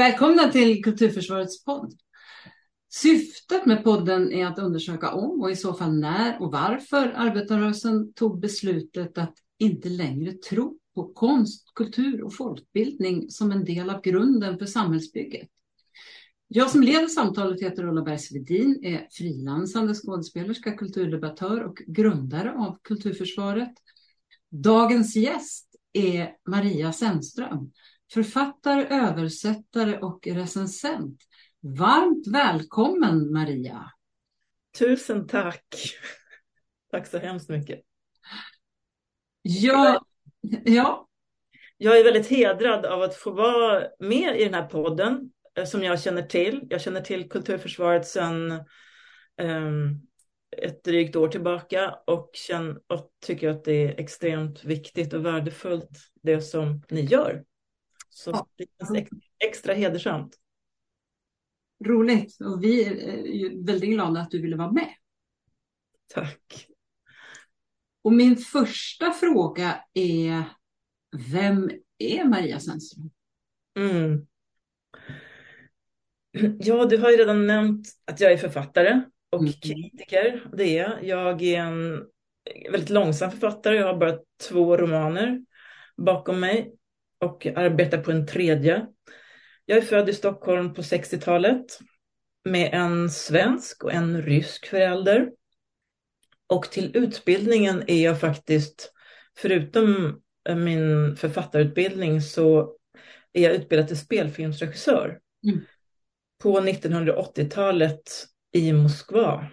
Välkomna till Kulturförsvarets podd. Syftet med podden är att undersöka om och i så fall när och varför arbetarrörelsen tog beslutet att inte längre tro på konst, kultur och folkbildning som en del av grunden för samhällsbygget. Jag som leder samtalet heter Ulla Bergsvedin, är frilansande skådespelerska, kulturdebattör och grundare av Kulturförsvaret. Dagens gäst är Maria Sändström författare, översättare och recensent. Varmt välkommen Maria! Tusen tack! Tack så hemskt mycket. Ja, ja. Jag är väldigt hedrad av att få vara med i den här podden eh, som jag känner till. Jag känner till Kulturförsvaret sedan um, ett drygt år tillbaka och, känner, och tycker att det är extremt viktigt och värdefullt det som ni gör. Så ja. det känns extra hedersamt. Roligt och vi är väldigt glada att du ville vara med. Tack. Och min första fråga är, vem är Maria Sandström? Mm. Ja, du har ju redan nämnt att jag är författare och mm. kritiker. Det är jag. Jag är en väldigt långsam författare. Jag har bara två romaner bakom mig och arbetar på en tredje. Jag är född i Stockholm på 60-talet med en svensk och en rysk förälder. Och till utbildningen är jag faktiskt, förutom min författarutbildning, så är jag utbildad till spelfilmsregissör. Mm. På 1980-talet i Moskva.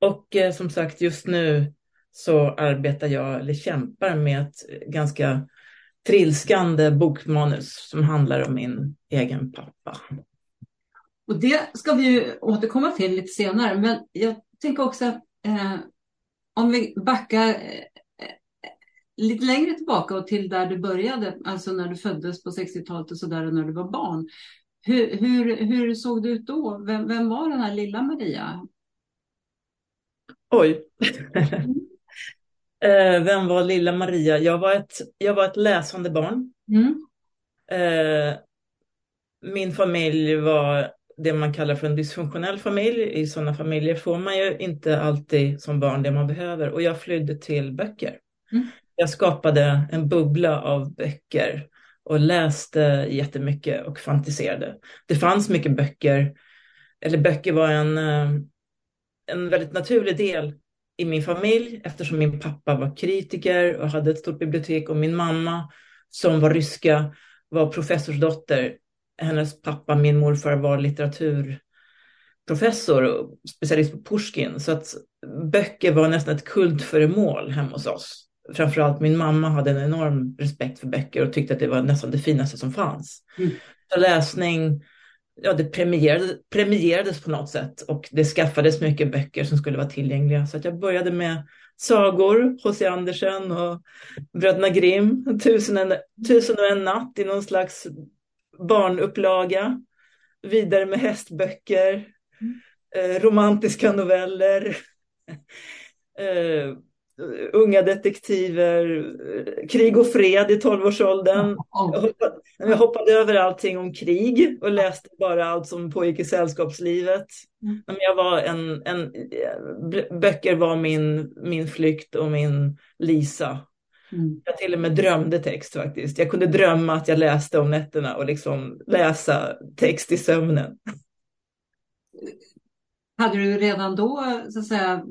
Och eh, som sagt, just nu så arbetar jag, eller kämpar med ett ganska trilskande bokmanus som handlar om min egen pappa. Och det ska vi ju återkomma till lite senare, men jag tänker också att eh, om vi backar eh, lite längre tillbaka och till där du började, alltså när du föddes på 60-talet och så där och när du var barn. Hur, hur, hur såg det ut då? Vem, vem var den här lilla Maria? Oj. Eh, vem var lilla Maria? Jag var ett, jag var ett läsande barn. Mm. Eh, min familj var det man kallar för en dysfunktionell familj. I sådana familjer får man ju inte alltid som barn det man behöver. Och jag flydde till böcker. Mm. Jag skapade en bubbla av böcker och läste jättemycket och fantiserade. Det fanns mycket böcker, eller böcker var en, eh, en väldigt naturlig del i min familj eftersom min pappa var kritiker och hade ett stort bibliotek och min mamma som var ryska var professorsdotter. Hennes pappa, min morfar, var litteraturprofessor och specialist på Pushkin. Så att böcker var nästan ett kultföremål hemma hos oss. Framförallt min mamma hade en enorm respekt för böcker och tyckte att det var nästan det finaste som fanns. Mm. Så läsning ja, det premierades, premierades på något sätt och det skaffades mycket böcker som skulle vara tillgängliga. Så att jag började med sagor, H.C. Andersen och Bröderna Grimm, Tusen, en, Tusen och en natt i någon slags barnupplaga. Vidare med hästböcker, mm. eh, romantiska noveller. eh, unga detektiver, krig och fred i tolvårsåldern. Jag hoppade, jag hoppade över allting om krig och läste bara allt som pågick i sällskapslivet. Mm. Jag var en, en, böcker var min, min flykt och min Lisa. Mm. Jag till och med drömde text faktiskt. Jag kunde drömma att jag läste om nätterna och liksom läsa text i sömnen. Hade du redan då så att säga,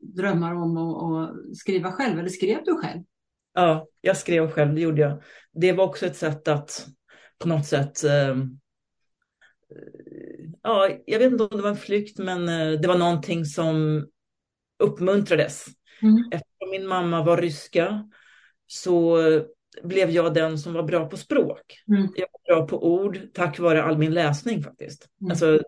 drömmar om att, skriva själv eller skrev du själv? Ja, jag skrev själv, det gjorde jag. Det var också ett sätt att på något sätt eh, Ja, jag vet inte om det var en flykt, men eh, det var någonting som uppmuntrades. Mm. Eftersom min mamma var ryska så blev jag den som var bra på språk. Mm. Jag var bra på ord tack vare all min läsning faktiskt. Mm. Alltså,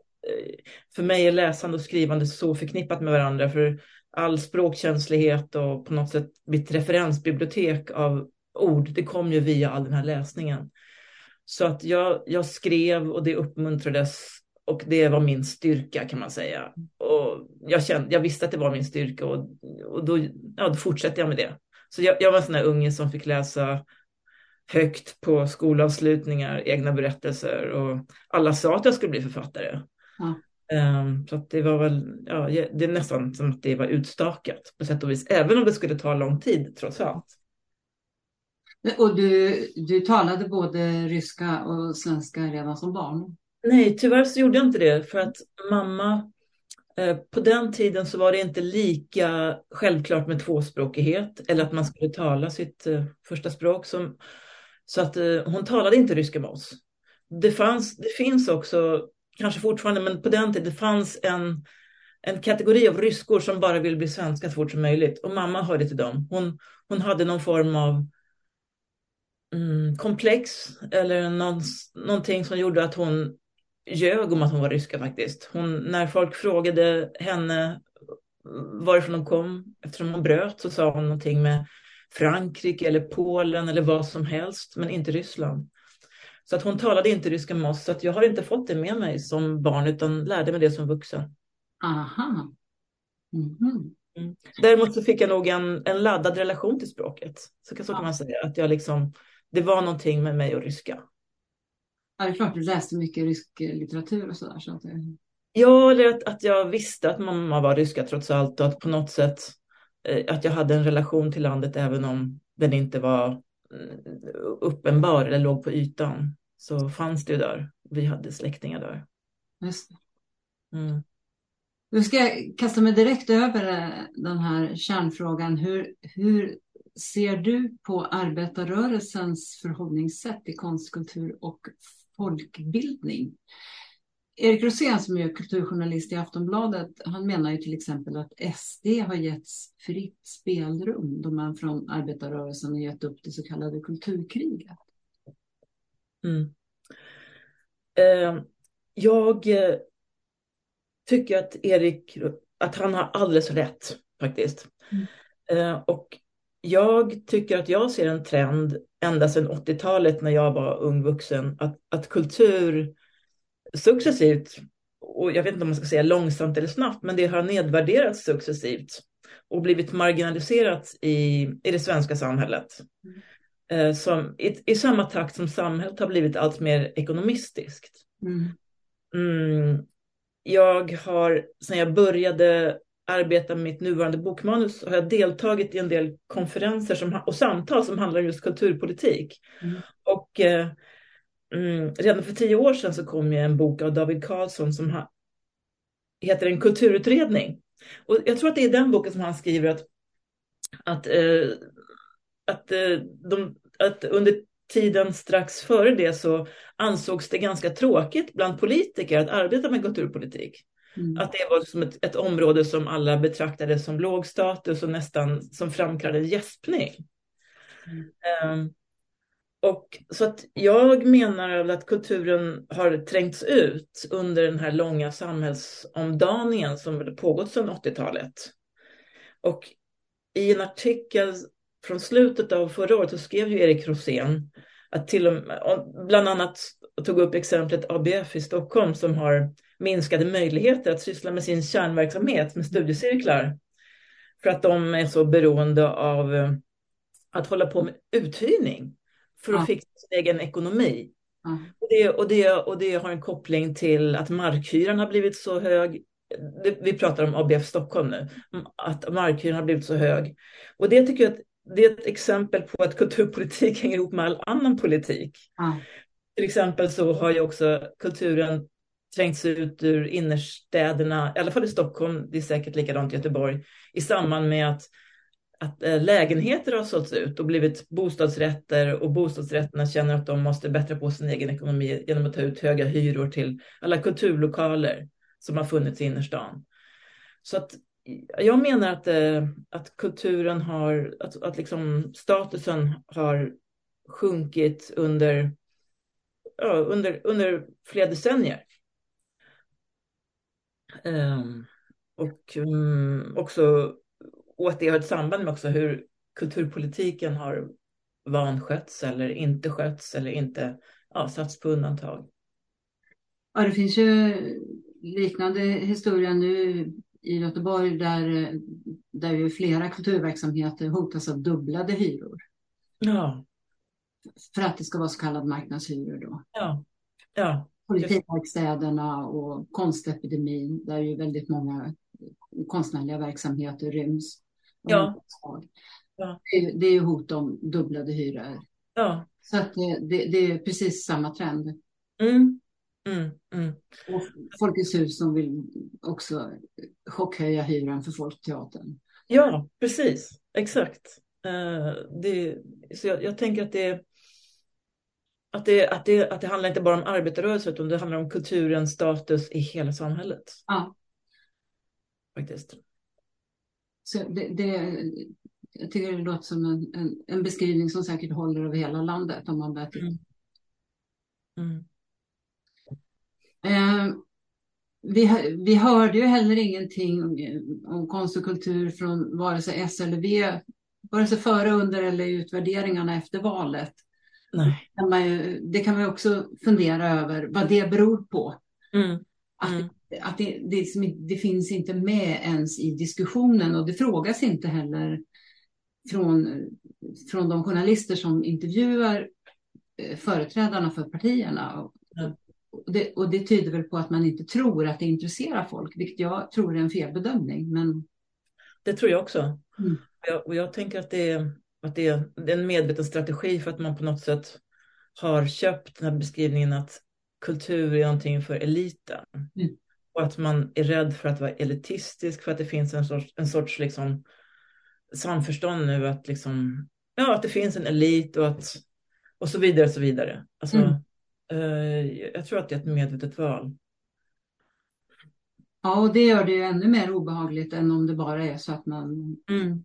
för mig är läsande och skrivande så förknippat med varandra. För all språkkänslighet och på något sätt mitt referensbibliotek av ord, det kom ju via all den här läsningen. Så att jag, jag skrev och det uppmuntrades och det var min styrka kan man säga. Och jag, kände, jag visste att det var min styrka och, och då, ja, då fortsatte jag med det. Så jag, jag var en sån där unge som fick läsa högt på skolavslutningar, egna berättelser och alla sa att jag skulle bli författare. Ja. Um, så det var väl, ja, det är nästan som att det var utstakat på sätt och vis, även om det skulle ta lång tid trots allt. Och du, du talade både ryska och svenska redan som barn? Nej, tyvärr så gjorde jag inte det för att mamma eh, på den tiden så var det inte lika självklart med tvåspråkighet eller att man skulle tala sitt eh, första språk. Som, så att eh, hon talade inte ryska med oss. Det, fanns, det finns också, kanske fortfarande, men på den tiden fanns en, en kategori av ryskor som bara vill bli svenska så fort som möjligt. Och mamma hörde till dem. Hon, hon hade någon form av mm, komplex eller någon, någonting som gjorde att hon ljög om att hon var ryska faktiskt. Hon, när folk frågade henne varifrån hon kom, eftersom hon bröt, så sa hon någonting med Frankrike eller Polen eller vad som helst, men inte Ryssland. Så att hon talade inte ryska med oss, så att jag har inte fått det med mig som barn, utan lärde mig det som vuxen. Aha. Mm -hmm. mm. Däremot så fick jag nog en, en laddad relation till språket. Så, så kan man säga, att jag liksom, det var någonting med mig och ryska. Ja, det är klart du läste mycket rysk litteratur och sådär. Så att det... Ja, eller att, att jag visste att mamma var ryska trots allt och att på något sätt eh, att jag hade en relation till landet även om den inte var uppenbar eller låg på ytan. Så fanns det ju där. Vi hade släktingar där. Just. Mm. Nu ska jag kasta mig direkt över eh, den här kärnfrågan. Hur, hur ser du på arbetarrörelsens förhållningssätt i konstkultur och folkbildning? Erik Rosén som är kulturjournalist i Aftonbladet, han menar ju till exempel att SD har getts fritt spelrum då man från arbetarrörelsen har gett upp det så kallade kulturkriget. Mm. Uh, jag uh, tycker att Erik, att han har alldeles rätt faktiskt. Mm. Uh, och jag tycker att jag ser en trend ända sedan 80-talet när jag var ung vuxen, att, att kultur successivt, och jag vet inte om man ska säga långsamt eller snabbt, men det har nedvärderats successivt och blivit marginaliserat i, i det svenska samhället. Mm. Eh, som, i, I samma takt som samhället har blivit allt mer ekonomistiskt. Mm. Mm, jag har, sedan jag började arbeta med mitt nuvarande bokmanus har jag deltagit i en del konferenser som, och samtal som handlar om just kulturpolitik. Mm. Och eh, mm, redan för tio år sedan så kom ju en bok av David Karlsson som ha, heter En kulturutredning. Och jag tror att det är den boken som han skriver att, att, eh, att, eh, de, att under tiden strax före det så ansågs det ganska tråkigt bland politiker att arbeta med kulturpolitik. Mm. Att det var som ett, ett, område som alla betraktade som låg status och nästan som framkallade gäspning. Mm. Um, och så att jag menar att kulturen har trängts ut under den här långa samhällsomdaningen som pågått sedan 80-talet. Och i en artikel från slutet av förra året så skrev ju Erik Rosén att till och med, bland annat tog upp exemplet ABF i Stockholm som har minskade möjligheter att syssla med sin kärnverksamhet med studiecirklar. För att de är så beroende av eh, att hålla på med uthyrning för att ja. fixa sin egen ekonomi. Ja. Och, det, och, det, och det har en koppling till att markhyran har blivit så hög. Vi pratar om ABF Stockholm nu, att markhyran har blivit så hög. Och det tycker jag att det är ett exempel på att kulturpolitik hänger ihop med all annan politik. Ja. Till exempel så har ju också kulturen trängts ut ur innerstäderna, i alla fall i Stockholm, det är säkert likadant i Göteborg, i samband med att, att eh, lägenheter har sålts ut och blivit bostadsrätter och bostadsrätterna känner att de måste bättra på sin egen ekonomi genom att ta ut höga hyror till alla kulturlokaler som har funnits i innerstan. Så att jag menar att, eh, att kulturen har, att, att liksom statusen har sjunkit under, ja, under, under flera decennier. Um, och um, också, och att det har ett samband med också hur kulturpolitiken har vanskötts eller inte skötts eller inte ja, satts på undantag. Ja, det finns ju liknande historia nu i Göteborg där, där ju flera kulturverksamheter hotas av dubblade hyror. Ja. för att det ska vara så kallad marknadshyror då. Ja. ja. Kollektivverkstäderna och konstepidemin där ju väldigt många konstnärliga verksamheter ryms. Ja. ja. Det, är ju hot om dubblade hyror. Ja. Så att det, det, det är precis samma trend. Mm. Mm, mm. Och Folkets hus som vill också chockhöja hyran för Folkteatern. Ja, precis. Exakt. Uh, det, så jag, jag, tänker att det, att, det, att, det, att det handlar inte bara om arbetarrörelsen utan det handlar om kulturens status i hela samhället. Ja. Faktiskt. Så det, det, jag tycker det låter som en, en, en, beskrivning som säkert håller över hela landet om man börjar titta. Mm. Mm. Eh, vi, vi hörde ju heller ingenting om, konst och kultur från vare sig S eller V, vare sig före, under eller utvärderingarna efter valet. Nej. Det kan man, ju, det kan man också fundera över vad det beror på. Mm. Mm. att det, det, det, finns inte med ens i diskussionen och det frågas inte heller från, från de journalister som intervjuar eh, företrädarna för partierna. Mm. Och det, och det tyder väl på att man inte tror att det intresserar folk, vilket jag tror är en felbedömning. Men... Det tror jag också. Mm. Jag, och jag tänker att det, är, att det är en medveten strategi för att man på något sätt har köpt den här beskrivningen att kultur är någonting för eliten. Mm. Och att man är rädd för att vara elitistisk för att det finns en sorts, en sorts liksom samförstånd nu att, liksom, ja, att det finns en elit och, att, och så vidare. Och så vidare. Alltså, mm. Eh, jag tror att det är ett medvetet val. Ja, och det gör det ju ännu mer obehagligt än om det bara är så att man mm.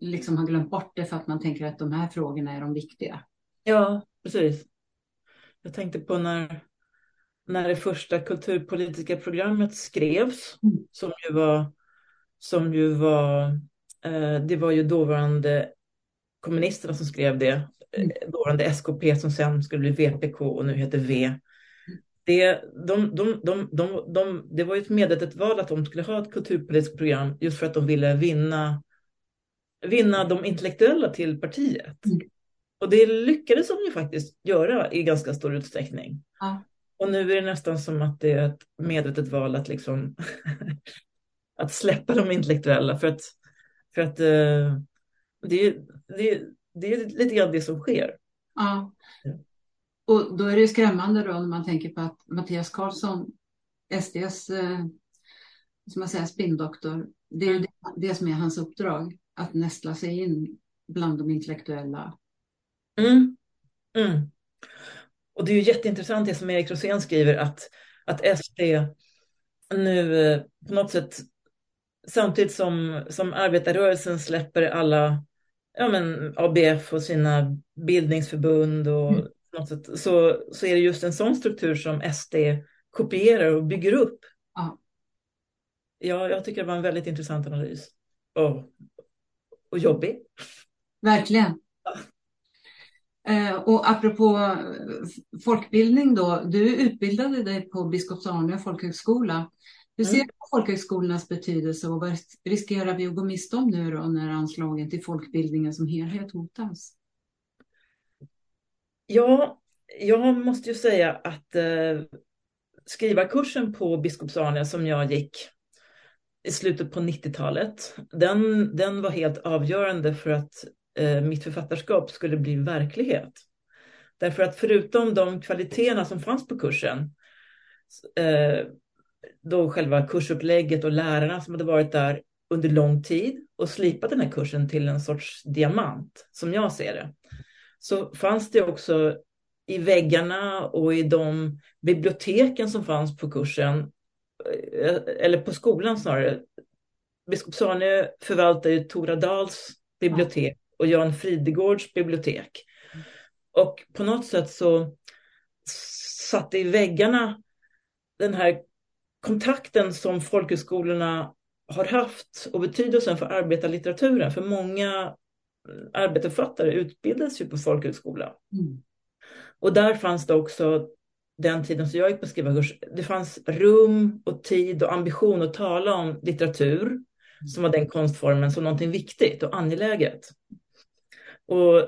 liksom har glömt bort det för att man tänker att de här frågorna är de viktiga. Ja, precis. Jag tänkte på när, när det första kulturpolitiska programmet skrevs, mm. som ju var, som ju var eh, det var ju dåvarande kommunisterna som skrev det Mm. dåvarande SKP som sen skulle bli VPK och nu heter V. Det, de, de, de, de, de, det var ju ett medvetet val att de skulle ha ett kulturpolitiskt program just för att de ville vinna, vinna de intellektuella till partiet. Mm. Och det lyckades de ju faktiskt göra i ganska stor utsträckning. Ja. Och nu är det nästan som att det är ett medvetet val att liksom att släppa de intellektuella för att, för att uh, det, det, det är lite grann det som sker. Ja. Och då är det skrämmande då när man tänker på att Mattias Karlsson, SDs eh, som man säger, spinndoktor, det är det, det som är hans uppdrag, att nästla sig in bland de intellektuella. Mm. Mm. Och det är ju jätteintressant det som Erik Rosén skriver att, att SD nu eh, på något sätt samtidigt som, som arbetarrörelsen släpper alla ja, men ABF och sina bildningsförbund och mm. något sätt, så, så är det just en sån struktur som SD kopierar och bygger upp. Ja. Ja, jag tycker det var en väldigt intressant analys. Och, och jobbig. Verkligen. Eh, och apropå folkbildning då, du utbildade dig på Biskops Arnö folkhögskola. Hur ser mm. du på folkhögskolornas betydelse och vad riskerar vi att gå miste om nu då när anslagen till folkbildningen som helhet hotas? Ja, jag måste ju säga att eh, skrivarkursen på Biskopsarne som jag gick i slutet på 90-talet, den, den var helt avgörande för att eh, Eh, mitt författarskap skulle bli verklighet. Därför att förutom de kvaliteterna som fanns på kursen eh, då själva kursupplägget och lärarna som hade varit där under lång tid och slipat den här kursen till en sorts diamant, som jag ser det. Så fanns det också i väggarna och i de biblioteken som fanns på kursen, eh, eller på skolan snarare. Biskop Sarnö förvaltar ju Tora Dahls bibliotek och Jan Fridegårds bibliotek. Och på något sätt så satt i väggarna den här kontakten som folkhögskolorna har haft och betydelsen för arbetarlitteraturen. För många arbetarförfattare utbildas ju på folkhögskola. Mm. Och där fanns det också den tiden som jag gick på skrivarkurs, det fanns rum och tid och ambition att tala om litteratur mm. som var den konstformen som någonting viktigt och angeläget. Och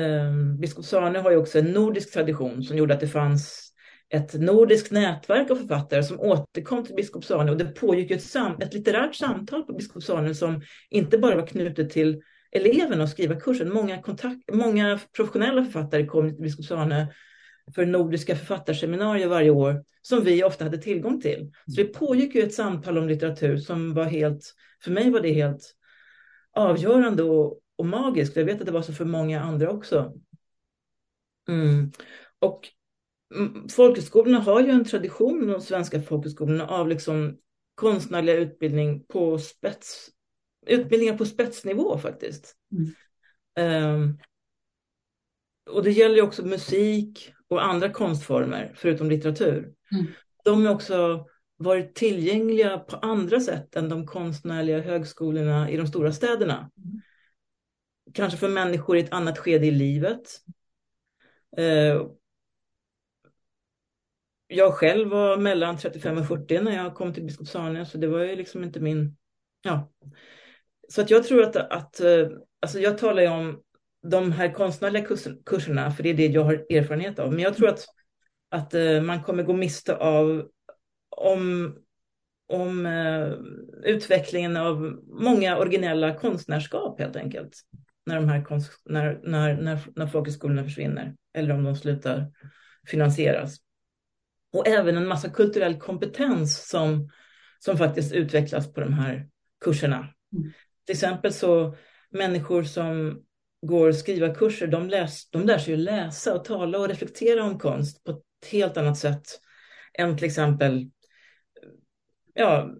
eh, Biskop Sarne har ju också en nordisk tradition som gjorde att det fanns ett nordiskt nätverk av författare som återkom till Biskop Sarne. och det pågick ett, sam ett litterärt samtal på Biskop Sarne som inte bara var knutet till eleverna och skriva kursen. Många, kontakt, många professionella författare kom till Biskop Sarne för nordiska författarseminarier varje år som vi ofta hade tillgång till. Så det pågick ju ett samtal om litteratur som var helt, för mig var det helt avgörande och, och magiskt. Jag vet att det var så för många andra också. Mm. Och folkhögskolorna har ju en tradition, de svenska folkhögskolorna, av liksom konstnärliga utbildning på spets, utbildningar på spetsnivå faktiskt. Mm. Um, och det gäller ju också musik och andra konstformer, förutom litteratur. Mm. De har också varit tillgängliga på andra sätt än de konstnärliga högskolorna i de stora städerna. Mm. Kanske för människor i ett annat skede i livet. Eh, jag själv var mellan 35 och 40 när jag kom till Biskopsarne, så det var ju liksom inte min... Ja. Så att jag tror att, att eh, alltså jag talar ju om de här konstnärliga kurserna, för det är det jag har erfarenhet av. Men jag tror att, att eh, man kommer gå miste av om, om utvecklingen av många originella konstnärskap helt enkelt. När, de här konst, när, när, när, när folkhögskolorna försvinner eller om de slutar finansieras och även en massa kulturell kompetens som, som faktiskt utvecklas på de här kurserna. Mm. Till exempel så människor som går skrivarkurser, de, läs, de lär sig att läsa och tala och reflektera om konst på ett helt annat sätt än till exempel Ja,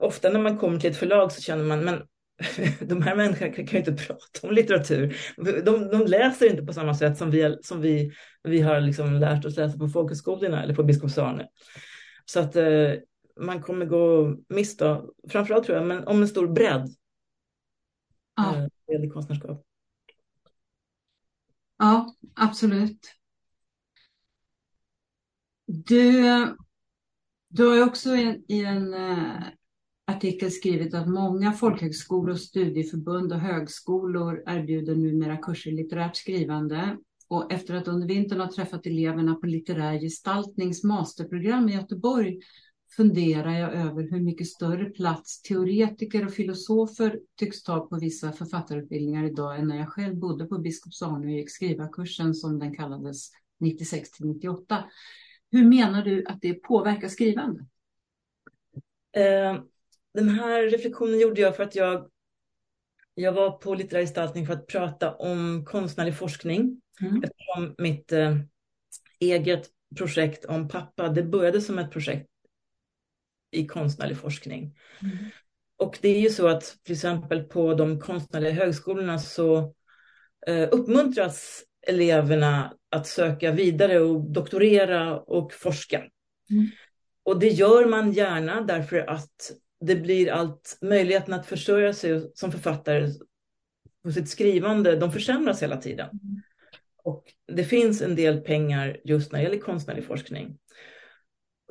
ofta när man kommer till ett förlag så känner man, men de här människorna kan, ju inte prata om litteratur. De, de, läser inte på samma sätt som vi, som vi, vi har liksom lärt oss läsa på folkhögskolorna eller på Biskopsarne. Så att eh, man kommer gå miste, framförallt tror jag, men om en stor bredd. Ja. Eh, konstnärskap. Ja, absolut. Du, du har ju också i, i en eh, artikel skrivit att många folkhögskolor, studieförbund och högskolor erbjuder numera kurser i litterärt skrivande. Och efter att under vintern ha träffat eleverna på litterär gestaltnings masterprogram i Göteborg funderar jag över hur mycket större plats teoretiker och filosofer tycks ta på vissa författarutbildningar idag än när jag själv bodde på Biskopsarne och gick skrivarkursen som den kallades 96 till 98. Hur menar du att det påverkar skrivandet? Eh, den här reflektionen gjorde jag för att jag, jag var på litterär gestaltning för att prata om konstnärlig forskning. Mm. Eftersom mitt eh, eget projekt om pappa, det började som ett projekt i konstnärlig forskning. Mm. Och det är ju så att till exempel på de konstnärliga högskolorna så eh, uppmuntras eleverna att söka vidare och doktorera och forska. Mm. Och det gör man gärna därför att det blir allt, möjligheten att försörja sig som författare på sitt skrivande, de försämras hela tiden. Mm. Och det finns en del pengar just när det gäller konstnärlig forskning.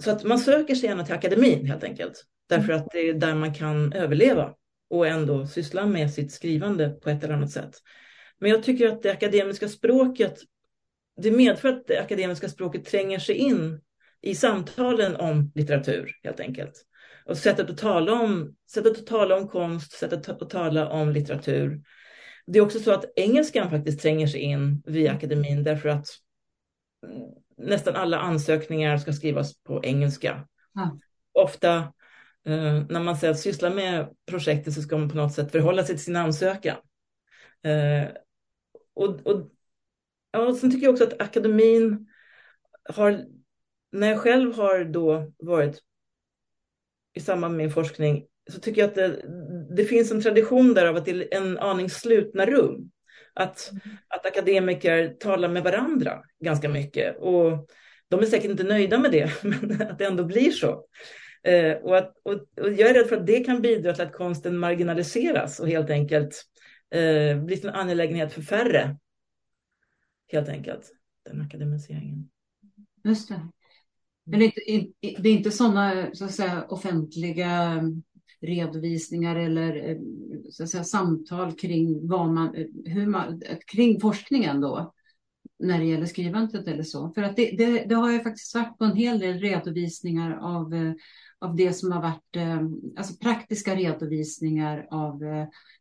Så att man söker sig gärna till akademin helt enkelt. Därför att det är där man kan överleva och ändå syssla med sitt skrivande på ett eller annat sätt. Men jag tycker att det akademiska språket, det medför att det akademiska språket tränger sig in i samtalen om litteratur helt enkelt. Och sättet att tala om, sättet att tala om konst, sättet att tala om litteratur. Det är också så att engelskan faktiskt tränger sig in via akademin därför att nästan alla ansökningar ska skrivas på engelska. Ja. Ofta eh, när man säger att syssla med projektet så ska man på något sätt förhålla sig till sin ansökan. Eh, och, och, ja, sen tycker jag också att akademin har, när jag själv har då varit i samband med min forskning så tycker jag att det, det finns en tradition där av att det är en aning slutna rum. Att, mm. att akademiker talar med varandra ganska mycket. Och de är säkert inte nöjda med det, men att det ändå blir så. Eh, och, att, och, och, jag är rädd för att det kan bidra till att konsten marginaliseras och helt enkelt eh, blir en angelägenhet för färre. Helt enkelt, den akademiseringen. Just det. Men det är inte, det är inte sådana så att säga, offentliga redovisningar eller eh, så att säga, samtal kring, vad man, hur man, kring forskningen då när det gäller skrivandet eller så. För att det, det, det, har jag faktiskt varit på en hel del redovisningar av, eh, av det som har varit alltså praktiska redovisningar av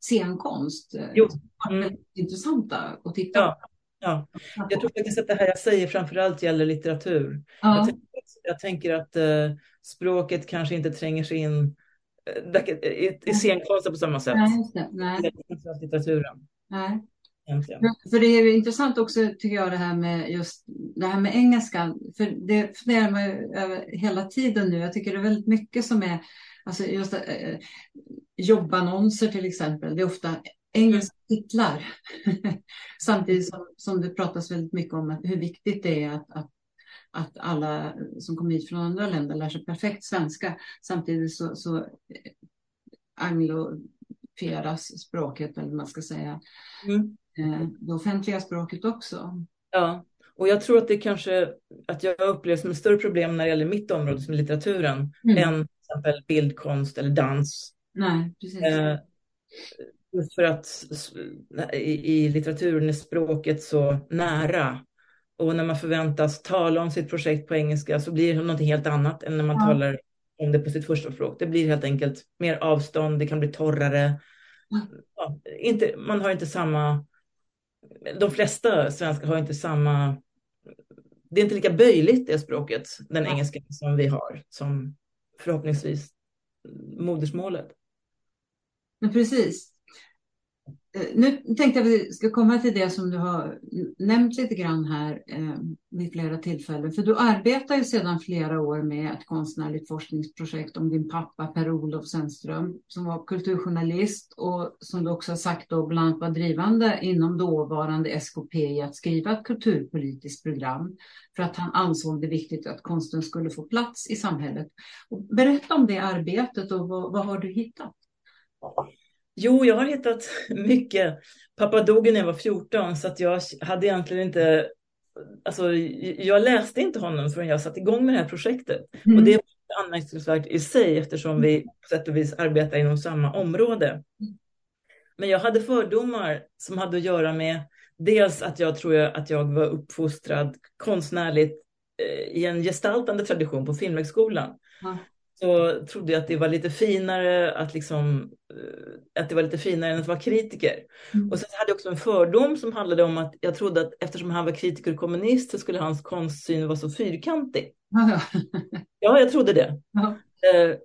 scenkonst. Jo. Mm. Intressanta att titta ja. Ja, jag tror faktiskt att det här jag säger framförallt gäller litteratur. Ja. Jag, tänker, att uh, språket kanske inte tränger sig in uh, i, i scenkonsten på samma sätt. Nej, det. Nej. Det litteraturen. Nej. För, för det är intressant också tycker jag det här med just det här med engelskan. För det funderar man över hela tiden nu. Jag tycker det är väldigt mycket som är Alltså just äh, jobbannonser till exempel. Det är ofta engelska titlar. Samtidigt som, som det pratas väldigt mycket om hur viktigt det är att, att, att alla som kommer hit från andra länder lär sig perfekt svenska. Samtidigt så, så eh, anglofieras språket, eller man ska säga, mm. Eh, det offentliga språket också. Ja, och jag tror att det kanske att jag upplever som ett större problem när det gäller mitt område som litteraturen mm. än till exempel bildkonst eller dans. Nej, precis. Eh, Just för att i, i litteraturen är språket så nära. Och när man förväntas tala om sitt projekt på engelska så blir det något helt annat än när man ja. talar om det på sitt första språk. Det blir helt enkelt mer avstånd, det kan bli torrare. Ja, inte, man har inte samma... De flesta svenskar har inte samma... Det är inte lika böjligt det språket, den ja. engelska som vi har, som förhoppningsvis modersmålet. Men precis. Eh, nu tänkte jag att vi ska komma till det som du har nämnt lite grann här eh, vid flera tillfällen. För du arbetar ju sedan flera år med ett konstnärligt forskningsprojekt om din pappa Per-Olof Sennström som var kulturjournalist och som du också har sagt då bland annat var drivande inom dåvarande SKP i att skriva ett kulturpolitiskt program för att han ansåg det viktigt att konsten skulle få plats i samhället. Och berätta om det arbetet och vad, vad har du hittat? Jo, jag har hittat mycket. Pappa dog när jag var 14 så att jag hade egentligen inte... Alltså, jag läste inte honom förrän jag satte igång med det här projektet. Mm. Och det är anmärkningsvärt i sig eftersom vi på sätt och vis arbetar inom samma område. Men jag hade fördomar som hade att göra med dels att jag tror att jag var uppfostrad konstnärligt eh, i en gestaltande tradition på Filmhögskolan. Mm så trodde jag att det var lite finare att, liksom, eh, att det var lite finare än att vara kritiker. Mm. Och sen hade jag också en fördom som handlade om att jag trodde att eftersom han var kritiker och kommunist så skulle hans konstsyn vara så fyrkantig. ja, jag trodde det. Eh,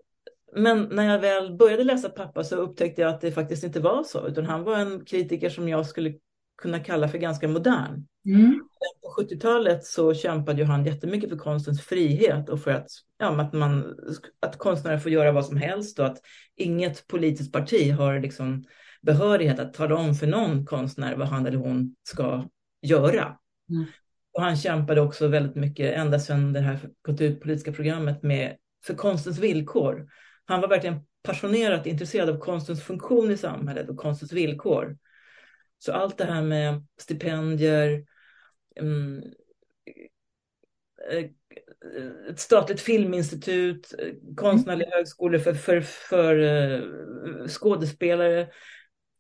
men när jag väl började läsa pappa så upptäckte jag att det faktiskt inte var så, utan han var en kritiker som jag skulle kunna kalla för ganska modern. Mm. På 70-talet så kämpade han jättemycket för konstens frihet och för att, ja, att, man, att konstnärer får göra vad som helst och att inget politiskt parti har liksom behörighet att tala om för någon konstnär vad han eller hon ska göra. Mm. Och han kämpade också väldigt mycket ända sedan det här kulturpolitiska programmet med, för konstens villkor. Han var verkligen passionerat intresserad av konstens funktion i samhället och konstens villkor. Så allt det här med stipendier, um, ett statligt filminstitut, konstnärliga mm. högskolor för, för, för uh, skådespelare,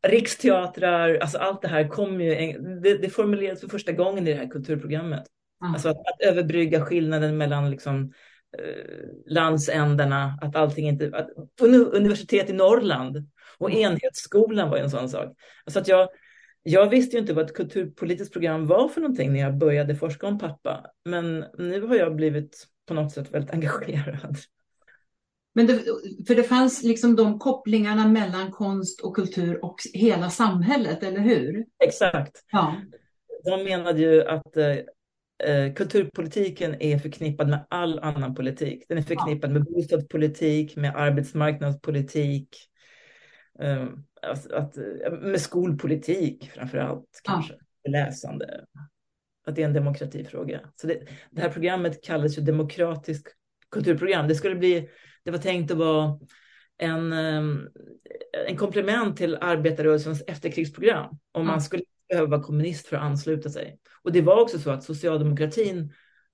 riksteatrar, alltså allt det här kom ju, det, det formulerades för första gången i det här kulturprogrammet. Mm. Alltså att, att överbrygga skillnaden mellan liksom, uh, landsändarna, att allting inte, att, universitet i Norrland och mm. enhetsskolan var ju en sån sak. Alltså att jag, jag visste ju inte vad ett kulturpolitiskt program var för någonting när jag började forska om pappa. Men nu har jag blivit på något sätt väldigt engagerad. Men det, för det fanns liksom de kopplingarna mellan konst och kultur och hela samhället, eller hur? Exakt. Ja. De menade ju att eh, eh kulturpolitiken är förknippad med all annan politik. Den är förknippad ja. med bostadspolitik, med arbetsmarknadspolitik, um, att, att, med skolpolitik framför allt kanske, ja. läsande. Att det är en demokratifråga. Så det, det här programmet kallas ju demokratiskt kulturprogram. Det skulle bli, det var tänkt att vara en, ehm, en komplement till arbetarrörelsens efterkrigsprogram. Om man skulle behöva vara kommunist för att ansluta sig. Och det var också så att socialdemokratin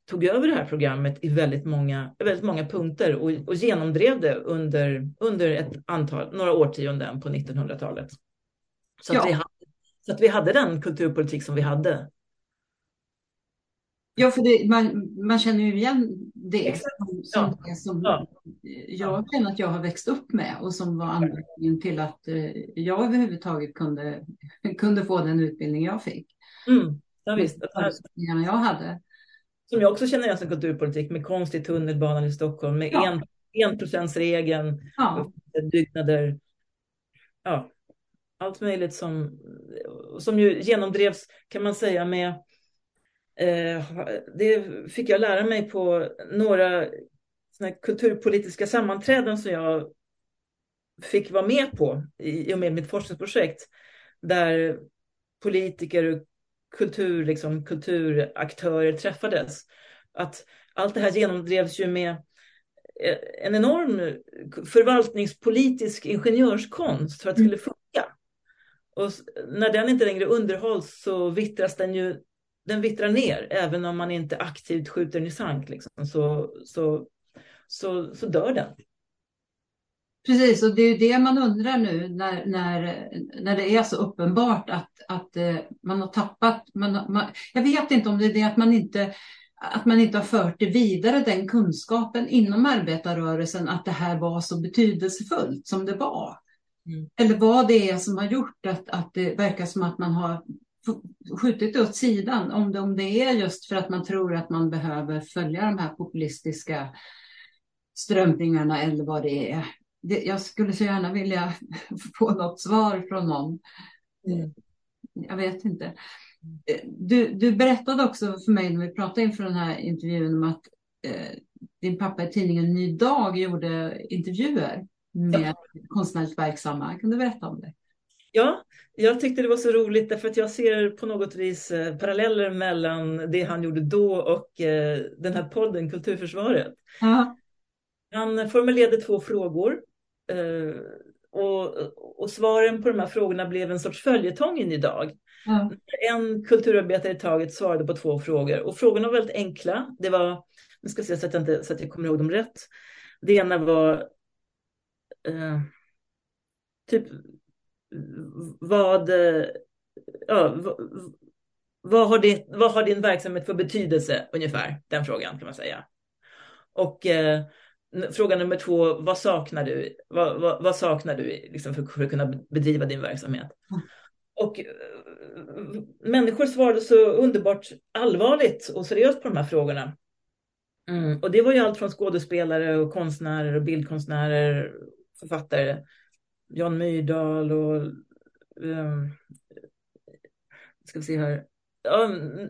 tog över det här programmet i väldigt många, väldigt många punkter och, och genomdrev det under, under ett antal, några årtionden på 1900-talet. Så, ja. att vi hade, så att vi hade den kulturpolitik som vi hade. Ja, för det, man, man känner ju igen det som, som, ja. som ja. jag känner att jag har växt upp med och som var anledningen till att eh, jag överhuvudtaget kunde, kunde få den utbildning jag fick. Mm. Ja, visst. Jag hade. Som jag också känner igen som kulturpolitik med konst i tunnelbanan i Stockholm, med ja. en, enprocentsregeln, ja. byggnader. Ja, allt möjligt som, som ju genomdrevs, kan man säga, med eh, det fick jag lära mig på några såna kulturpolitiska sammanträden som jag fick vara med på i, och med mitt forskningsprojekt. Där politiker och kultur, liksom, kulturaktörer träffades. Att allt det här genomdrevs ju med eh, en enorm förvaltningspolitisk ingenjörskonst för att det skulle funka. Och när den inte längre underhålls så vittras den ju den vittrar ner, även om man inte aktivt skjuter den i sank, liksom, så, så, så, så dör den. Precis, och det är ju det man undrar nu när, när, när det är så uppenbart att, att eh, man har tappat. Man, man, jag vet inte om det är det att man inte att man inte har fört det vidare, den kunskapen inom arbetarrörelsen, att det här var så betydelsefullt som det var. Mm. Eller vad det är som har gjort att, att det verkar som att man har skjutit det åt sidan. Om det, om det är just för att man tror att man behöver följa de här populistiska strömningarna eller vad det är det, jag skulle så gärna vilja få något svar från någon. Mm. Jag vet inte. Du, du berättade också för mig när vi pratade inför den här intervjun om att eh, din pappa i tidningen Ny Dag gjorde intervjuer med ja. konstnärligt verksamma. Kan du berätta om det? Ja, jag tyckte det var så roligt därför att jag ser på något vis eh, paralleller mellan det han gjorde då och eh, den här podden Kulturförsvaret. Ja. Han formulerade två frågor Eh, och, och svaren på de här frågorna blev en sorts följetong in idag. Ja. En kulturarbetare i taget svarade på två frågor och frågorna var väldigt enkla. Det var, nu ska jag se så att jag, inte, så att jag kommer ihåg dem rätt. Det ena var eh, typ vad, ja, vad, har det, vad har din verksamhet för betydelse ungefär? Den frågan kan man säga. Och eh, Fråga nummer två, vad saknar du? Vad, vad, vad saknar du liksom för, för, att kunna bedriva din verksamhet? Mm. Och uh, människor svarade så underbart allvarligt och seriöst på de här frågorna. Mm. Och det var ju allt från skådespelare och konstnärer och bildkonstnärer, författare, Jan Myrdal och um, ska vi se här. Um,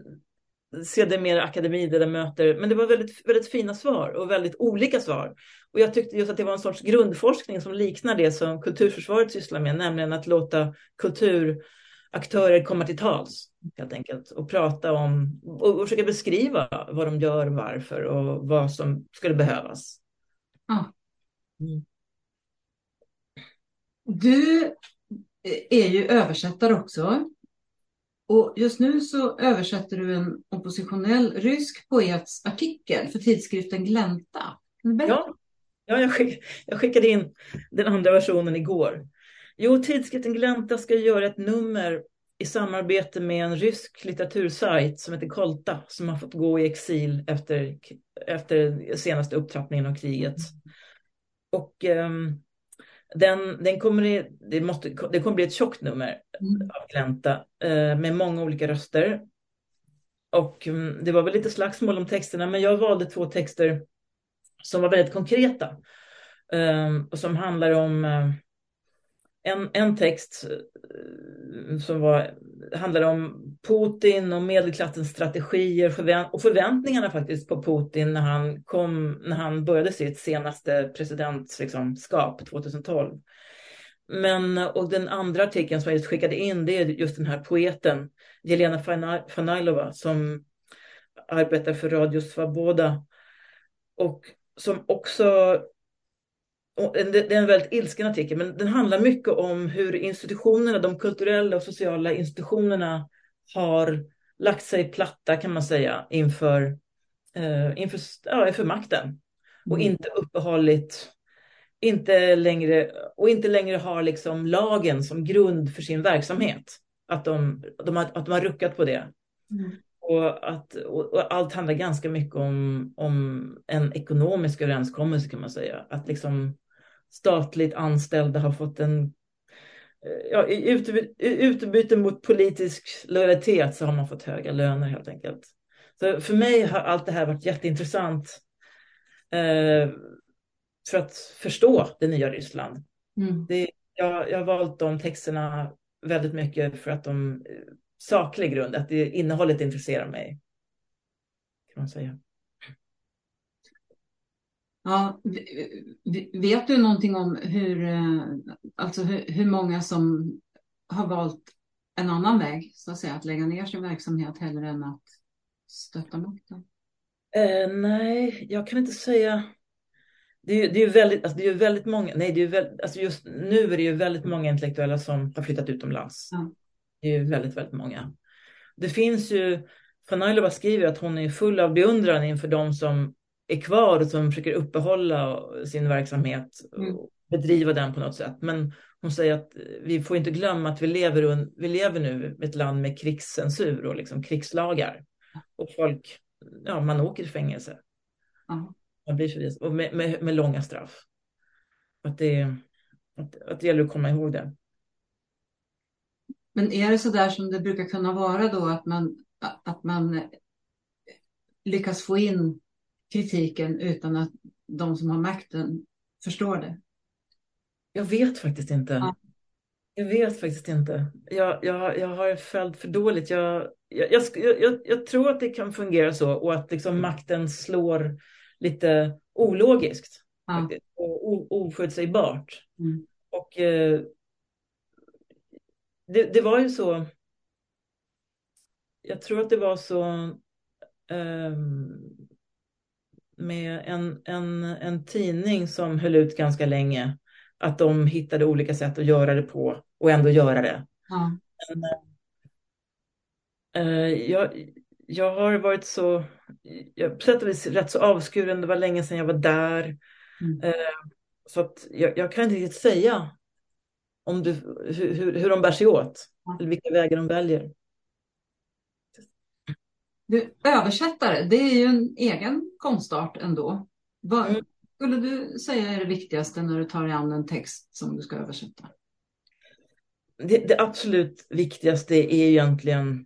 sedermera akademiledamöter. Men det var väldigt, väldigt fina svar och väldigt olika svar. Och jag tyckte just att det var en sorts grundforskning som liknar det som kulturförsvaret sysslar med, nämligen att låta kulturaktörer komma till tals helt enkelt och prata om och, försöka beskriva vad de gör, varför och vad som skulle behövas. Ja. Mm. Du är ju översättare också. Och just nu så översätter du en oppositionell rysk poets artikel för tidskriften Glänta. Ja, ja jag, skick, jag skickade in den andra versionen igår. Jo, tidskriften Glänta ska göra ett nummer i samarbete med en rysk litteratursajt som heter Kolta som har fått gå i exil efter, efter senaste upptrappningen av kriget. Och um, den, den kommer, det, måste, det kommer bli ett tjockt nummer mm. av Glänta eh, med många olika röster. Och mm, det var väl lite slagsmål om texterna, men jag valde två texter som var väldigt konkreta. Eh, och som handlar om eh, en, en text eh, som var, handlade om Putin och medelklassens strategier förvänt och förväntningarna faktiskt på Putin när han, kom, när han började sitt senaste presidentskap liksom, 2012. Men, och den andra artikeln som jag just skickade in det är just den här poeten Jelena Fanailova som arbetar för Radio Svaboda och som också det är en väldigt ilsken artikel, men den handlar mycket om hur institutionerna, de kulturella och sociala institutionerna har lagt sig platta kan man säga inför eh, inför, ja, inför makten och mm. inte uppehållit inte längre, och inte längre har liksom lagen som grund för sin verksamhet. Att de, de har, att de har ruckat på det. Mm. Och, att, och, och, allt handlar ganska mycket om, om en ekonomisk överenskommelse kan man säga. Att liksom statligt anställda har fått en ja, i utbyte, utbyte mot politisk lojalitet så har man fått höga löner helt enkelt. Så för mig har allt det här varit jätteintressant eh, för att förstå det nya Ryssland. Mm. Det, jag, jag har valt de texterna väldigt mycket för att de saklig grund, att det, innehållet intresserar mig. Kan man säga. Ja, vet du någonting om hur, eh, alltså hur, hur många som har valt en annan väg, så att säga, att lägga ner sin verksamhet hellre än att stötta makten? Eh, nej, jag kan inte säga. Det är, det är väldigt, alltså det är väldigt många, nej, det är väldigt, alltså just nu är det ju väldigt många intellektuella som har flyttat utomlands. Ja. Det är ju väldigt, väldigt många. Det finns ju, Fanailova skriver att hon är full av beundran inför de som är kvar och som försöker uppehålla sin verksamhet och mm. bedriva den på något sätt. Men hon säger att vi får inte glömma att vi lever, vi lever nu i ett land med krigscensur och liksom krigslagar. Och folk, ja, man åker i fängelse. Mm. Man blir förvisad, och med, med, med, långa straff. Att det, att, att det gäller att komma ihåg det. Men är det så där som det brukar kunna vara då att man, att man lyckas få in kritiken utan att de som har makten förstår det? Jag vet faktiskt inte. Ja. Jag vet faktiskt inte. Jag, jag, jag har följt för dåligt. Jag, jag, jag, jag, tror att det kan fungera så och att liksom makten slår lite ologiskt ja. och oförutsägbart. Mm. Och eh, det, det, var ju så. Jag tror att det var så. Um, med en, en, en tidning som höll ut ganska länge. Att de hittade olika sätt att göra det på och ändå göra det. Ja. Men, äh, jag, jag har varit så, jag, på sätt och vis rätt så avskuren. Det var länge sedan jag var där. Mm. Äh, så att jag, jag, kan inte riktigt säga om du, hur, hur, hur de bär sig åt. Eller vilka vägar de väljer. Du, översättare, det är ju en egen konstart ändå. Vad mm. skulle du säga är det viktigaste när du tar dig an en text som du ska översätta? Det, det absolut viktigaste är egentligen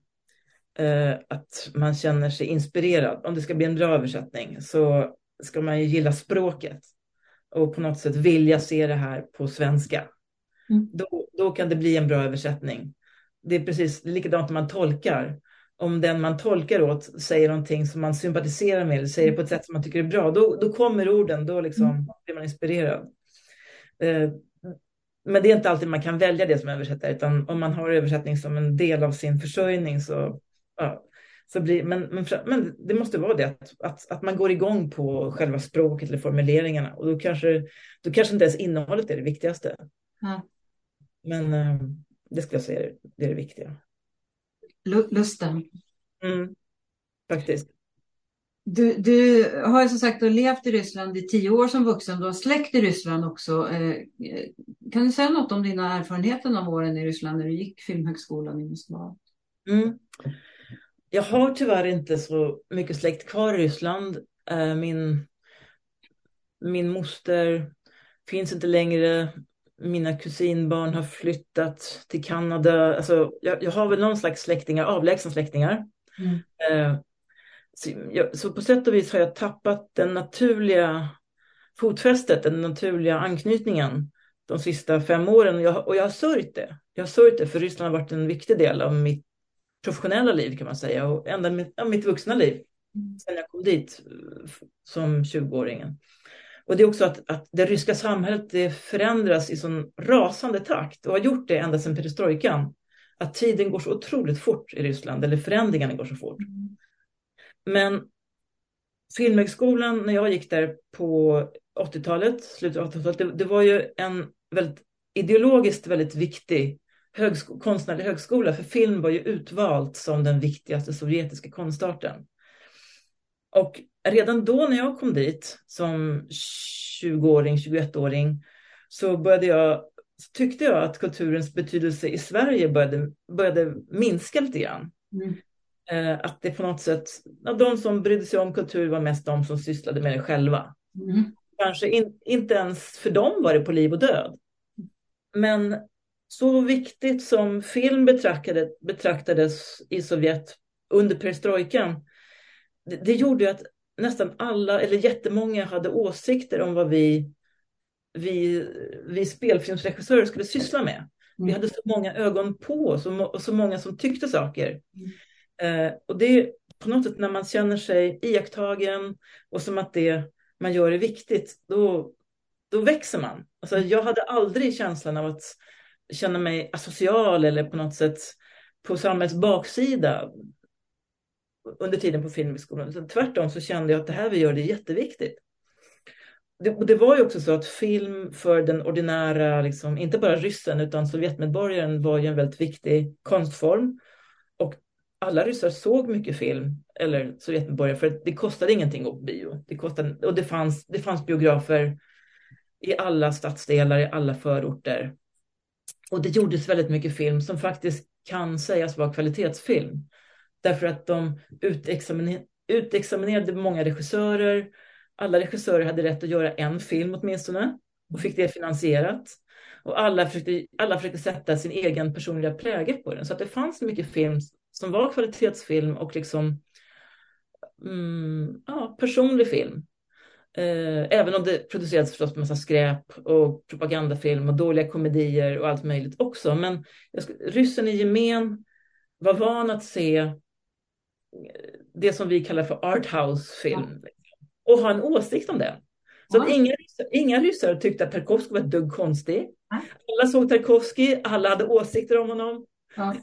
eh, att man känner sig inspirerad. Om det ska bli en bra översättning så ska man ju gilla språket och på något sätt vilja se det här på svenska. Mm. Då, då kan det bli en bra översättning. Det är precis likadant när man tolkar om den man tolkar åt säger någonting som man sympatiserar med eller säger på ett sätt som man tycker är bra, då, då kommer orden, då liksom mm. blir man inspirerad. Eh, men det är inte alltid man kan välja det som översättare, utan om man har översättning som en del av sin försörjning så, ja, så blir, men, men, men det måste vara det, att, att, att, man går igång på själva språket eller formuleringarna och då kanske, då kanske inte ens innehållet är det viktigaste. Mm. Men eh, det skulle jag säga det är det viktiga lusten. Mm, faktiskt. Du, du har ju som sagt levt i Ryssland i tio år som vuxen. Du har släkt i Ryssland också. Eh, kan du säga något om dina erfarenheter av åren i Ryssland när du gick Filmhögskolan i Moskva? Mm. Jag har tyvärr inte så mycket släkt kvar i Ryssland. Eh, min, min moster finns inte längre mina kusinbarn har flyttat till Kanada. Alltså, jag, jag har väl någon slags släktingar, avlägsna släktingar. Mm. Eh, så, jag, så, på sätt och vis har jag tappat den naturliga fotfästet, den naturliga anknytningen de sista fem åren. Och jag, och jag har sörjt det. Jag har sörjt det, för Ryssland har varit en viktig del av mitt professionella liv kan man säga och ända mitt, ja, mitt vuxna liv. Mm. Sen jag kom dit som 20-åringen. Och det är också att, att det ryska samhället det förändras i sån rasande takt och har gjort det ända sedan perestrojkan. Att tiden går så otroligt fort i Ryssland, eller förändringarna går så fort. Men Filmhögskolan, när jag gick där på 80-talet, slutet av 80-talet, det, det, var ju en väldigt ideologiskt väldigt viktig högsko konstnärlig högskola, för film var ju utvalt som den viktigaste sovjetiska konstarten. Och redan då när jag kom dit som 20-åring, 21-åring, så började jag, så tyckte jag att kulturens betydelse i Sverige började, började minska lite grann. Mm. Eh, att det på något sätt, de som brydde sig om kultur var mest de som sysslade med det själva. Mm. Kanske in, inte ens för dem var det på liv och död. Men så viktigt som film betraktade, betraktades i Sovjet under perestrojkan, det, det gjorde att nästan alla, eller jättemånga, hade åsikter om vad vi, vi, vi spelfilmsregissörer skulle syssla med. Vi mm. hade så många ögon på oss och så många som tyckte saker. Mm. Eh, och det är på något sätt när man känner sig iakttagen och som att det man gör är viktigt, då, då växer man. Alltså, jag hade aldrig känslan av att känna mig asocial eller på något sätt på samhällets baksida under tiden på Filmhögskolan. Tvärtom så kände jag att det här vi gör det är jätteviktigt. Det, det, var ju också så att film för den ordinära, liksom, inte bara ryssen utan sovjetmedborgaren var ju en väldigt viktig konstform. Och alla ryssar såg mycket film, eller sovjetmedborgare, för det kostade ingenting att bio. Det kostade, och det fanns, det fanns biografer i alla stadsdelar, i alla förorter. Och det gjordes väldigt mycket film som faktiskt kan sägas vara kvalitetsfilm. Därför att de utexaminer utexaminerade många regissörer. Alla regissörer hade rätt att göra en film åtminstone och fick det finansierat. Och alla försökte, alla försökte sätta sin egen personliga prägel på den. Så att det fanns mycket film som var kvalitetsfilm och liksom mm, ja, personlig film. Eh, även om det producerades förstås massa skräp och propagandafilm och dåliga komedier och allt möjligt också. Men ryssen i gemen var van att se det som vi kallar för arthouse-film. Ja. Och ha en åsikt om det. Så ja. inga, inga ryssar tyckte att Tarkovsky var ett dugg konstig. Ja. Alla såg Tarkovsky, alla hade åsikter om honom. Ja.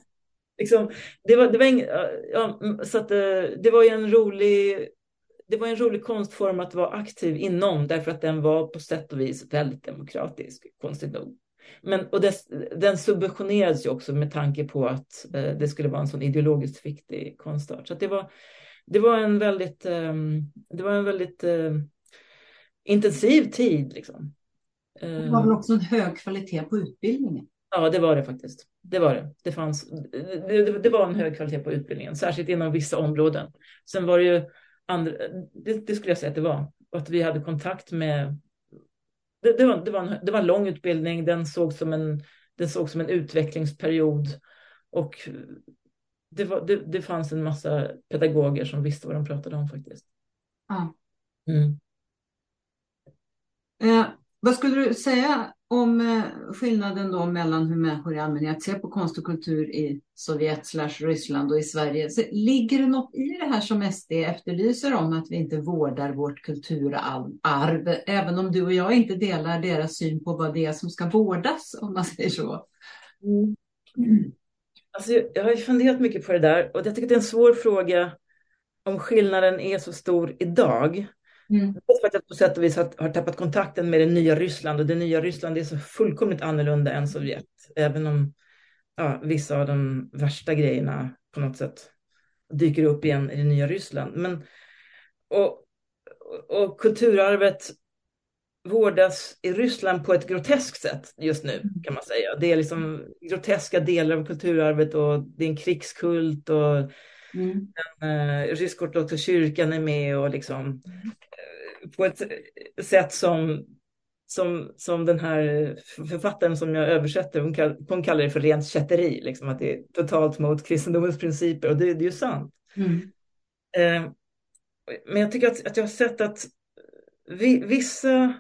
Liksom, det var, det var ing, ja, så att, det var ju en rolig det var en rolig konstform att vara aktiv inom därför att den var på sätt och vis väldigt demokratisk, konstigt nog. Men, och dess, den subventionerades ju också med tanke på att eh, det skulle vara en sån ideologiskt viktig konstart. Så det, var, det var en väldigt, eh, det var en väldigt eh, intensiv tid. Liksom. Det var väl också en hög kvalitet på utbildningen? Ja, det var det faktiskt. Det var det. Det, fanns, det, det var en hög kvalitet på utbildningen, särskilt inom vissa områden. Sen var det ju andra, det, det skulle jag säga att det var, att vi hade kontakt med det, det, var, det, var en, det var en lång utbildning, den såg som en, den såg som en utvecklingsperiod. Och det, var, det, det fanns en massa pedagoger som visste vad de pratade om faktiskt. Ja. Mm. Eh, vad skulle du säga om eh, skillnaden då mellan hur människor i allmänhet ser på konst och kultur i Sovjet slash Ryssland och i Sverige. Så ligger det något i det här som SD efterlyser om att vi inte vårdar vårt kulturarv, även om du och jag inte delar deras syn på vad det är som ska vårdas, om man säger så? Mm. Alltså, jag har funderat mycket på det där och jag tycker det är en svår fråga om skillnaden är så stor idag. Mm. För att jag på sätt och vis har, har tappat kontakten med det nya Ryssland och det nya Ryssland är så fullkomligt annorlunda än Sovjet. Även om ja, vissa av de värsta grejerna på något sätt dyker upp igen i det nya Ryssland. Men, och, och kulturarvet vårdas i Ryssland på ett groteskt sätt just nu kan man säga. Det är liksom groteska delar av kulturarvet och det är en krigskult och mm. den uh, rysk-ortodoxa kyrkan är med och liksom mm på ett sätt som, som, som den här författaren som jag översätter, hon, kall, hon kallar det för rent kätteri, liksom, att det är totalt mot kristendomens principer och det, det är ju sant. Mm. Eh, men jag tycker att, att jag har sett att vi, vissa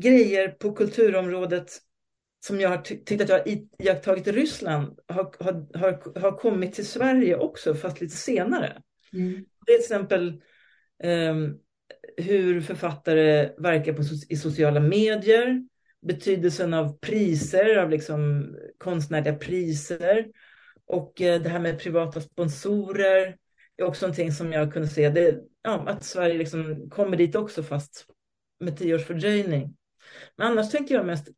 grejer på kulturområdet som jag har ty tyckt att jag har iakttagit i Ryssland har, har, har, har kommit till Sverige också, fast lite senare. Mm. Det är till exempel um, hur författare verkar på, i sociala medier, betydelsen av priser, av liksom konstnärliga priser och eh, det här med privata sponsorer är också någonting som jag kunde se, det, ja, att Sverige liksom kommer dit också fast med tio års fördröjning. Men annars tänker jag mest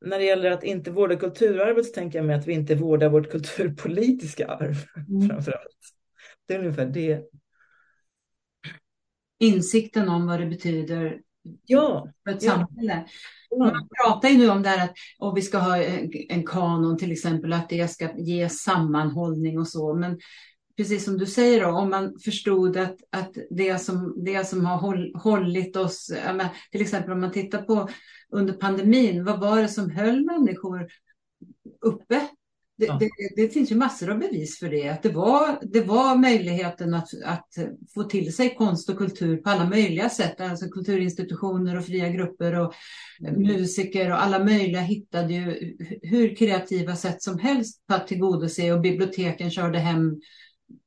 när det gäller att inte vårda kulturarvet så tänker jag mig att vi inte vårdar vårt kulturpolitiska arv mm. framför allt. Det är ungefär det insikten om vad det betyder ja, för ett ja. samhälle. Man pratar ju nu om det här att om vi ska ha en kanon till exempel, att det ska ge sammanhållning och så. Men precis som du säger, då, om man förstod att, att det, som, det som har håll, hållit oss, menar, till exempel om man tittar på under pandemin, vad var det som höll människor uppe? Det, ja. det, det, finns ju massor av bevis för det. Att det, var, det var möjligheten att, att få till sig konst och kultur på alla möjliga sätt. Alltså kulturinstitutioner och fria grupper och mm. musiker och alla möjliga hittade ju hur kreativa sätt som helst på att tillgodose och biblioteken körde hem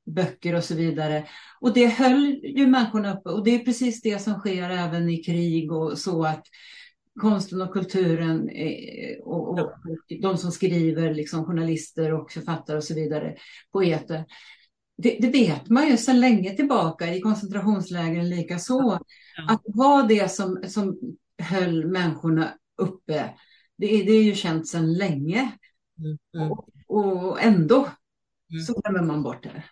böcker och så vidare. Och det höll ju människorna uppe och det är precis det som sker även i krig och så att konsten och kulturen och, och, och de som skriver, liksom journalister och författare och så vidare, poeter. Det, det vet man ju sedan länge tillbaka i koncentrationslägren lika så. Att var det som, som höll människorna uppe, det, det är ju känt sedan länge. Mm. Och, och, ändå mm. så glömmer man bort det.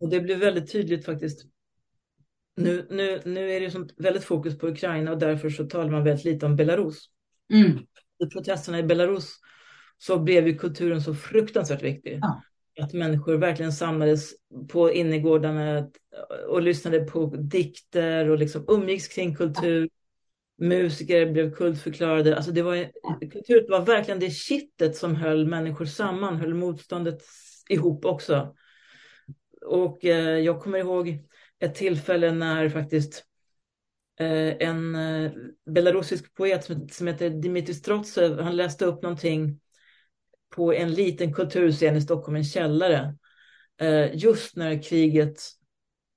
Och det blev väldigt tydligt faktiskt nu, nu, nu är det sånt väldigt fokus på Ukraina och därför så talar man väldigt lite om Belarus. Mm. I protesterna i Belarus så blev ju kulturen så fruktansvärt viktig. Ja. Att människor verkligen samlades på innergårdarna och lyssnade på dikter och liksom umgicks kring kultur. Ja. Musiker blev kultförklarade. Alltså det var, ja. Kultur var verkligen det kittet som höll människor samman, höll motståndet ihop också. Och eh, jag kommer ihåg ett tillfälle när faktiskt eh, en eh, belarusisk poet som, heter Dimitris Trotsev, han läste upp någonting på en liten kulturscen i Stockholm, en källare, eh, just när kriget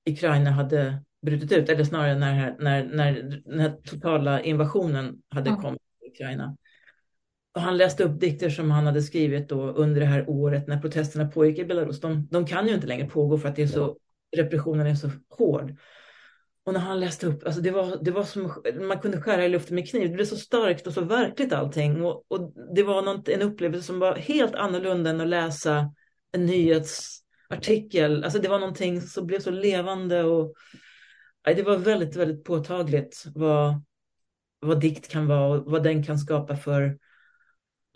i Ukraina hade brutit ut, eller snarare när, när, när den totala invasionen hade mm. kommit till Ukraina. Och han läste upp dikter som han hade skrivit då under det här året när protesterna pågick i Belarus. De, de kan ju inte längre pågå för att det är så repressionen är så hård. Och när han läste upp, alltså det var, det var som man kunde skära i luften med kniv. Det blev så starkt och så verkligt allting. Och, och det var något, en upplevelse som var helt annorlunda än att läsa en nyhetsartikel. Alltså det var någonting som blev så levande och det var väldigt, väldigt påtagligt vad, vad dikt kan vara och vad den kan skapa för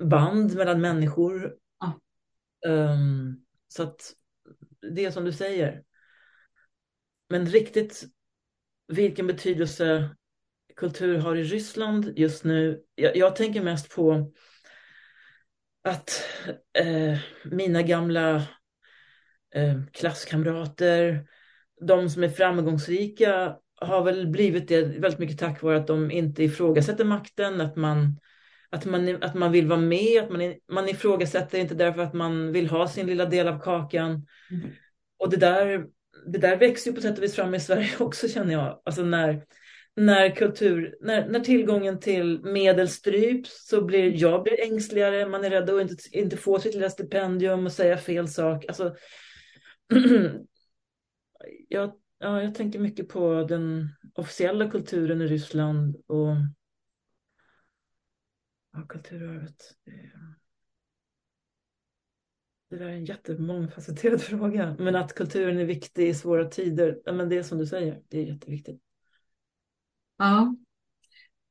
band mellan människor. Ah. Um, så att det är som du säger, men riktigt vilken betydelse kultur har i Ryssland just nu. Jag, jag tänker mest på att eh, mina gamla eh, klasskamrater, de som är framgångsrika, har väl blivit det väldigt mycket tack vare att de inte ifrågasätter makten, att man, att man, att man vill vara med, att man, man ifrågasätter inte därför att man vill ha sin lilla del av kakan. Mm. Och det där det där växer ju på sätt och vis fram i Sverige också känner jag. Alltså när, när kultur, när, när tillgången till medel stryps så blir jag blir ängsligare, man är rädd att inte, inte få sitt lilla stipendium och säga fel sak. Alltså, jag, ja, jag tänker mycket på den officiella kulturen i Ryssland och ja, kulturarvet. Det där är en jättemångfacetterad fråga. Men att kulturen är viktig i svåra tider, men det är som du säger, det är jätteviktigt. Ja.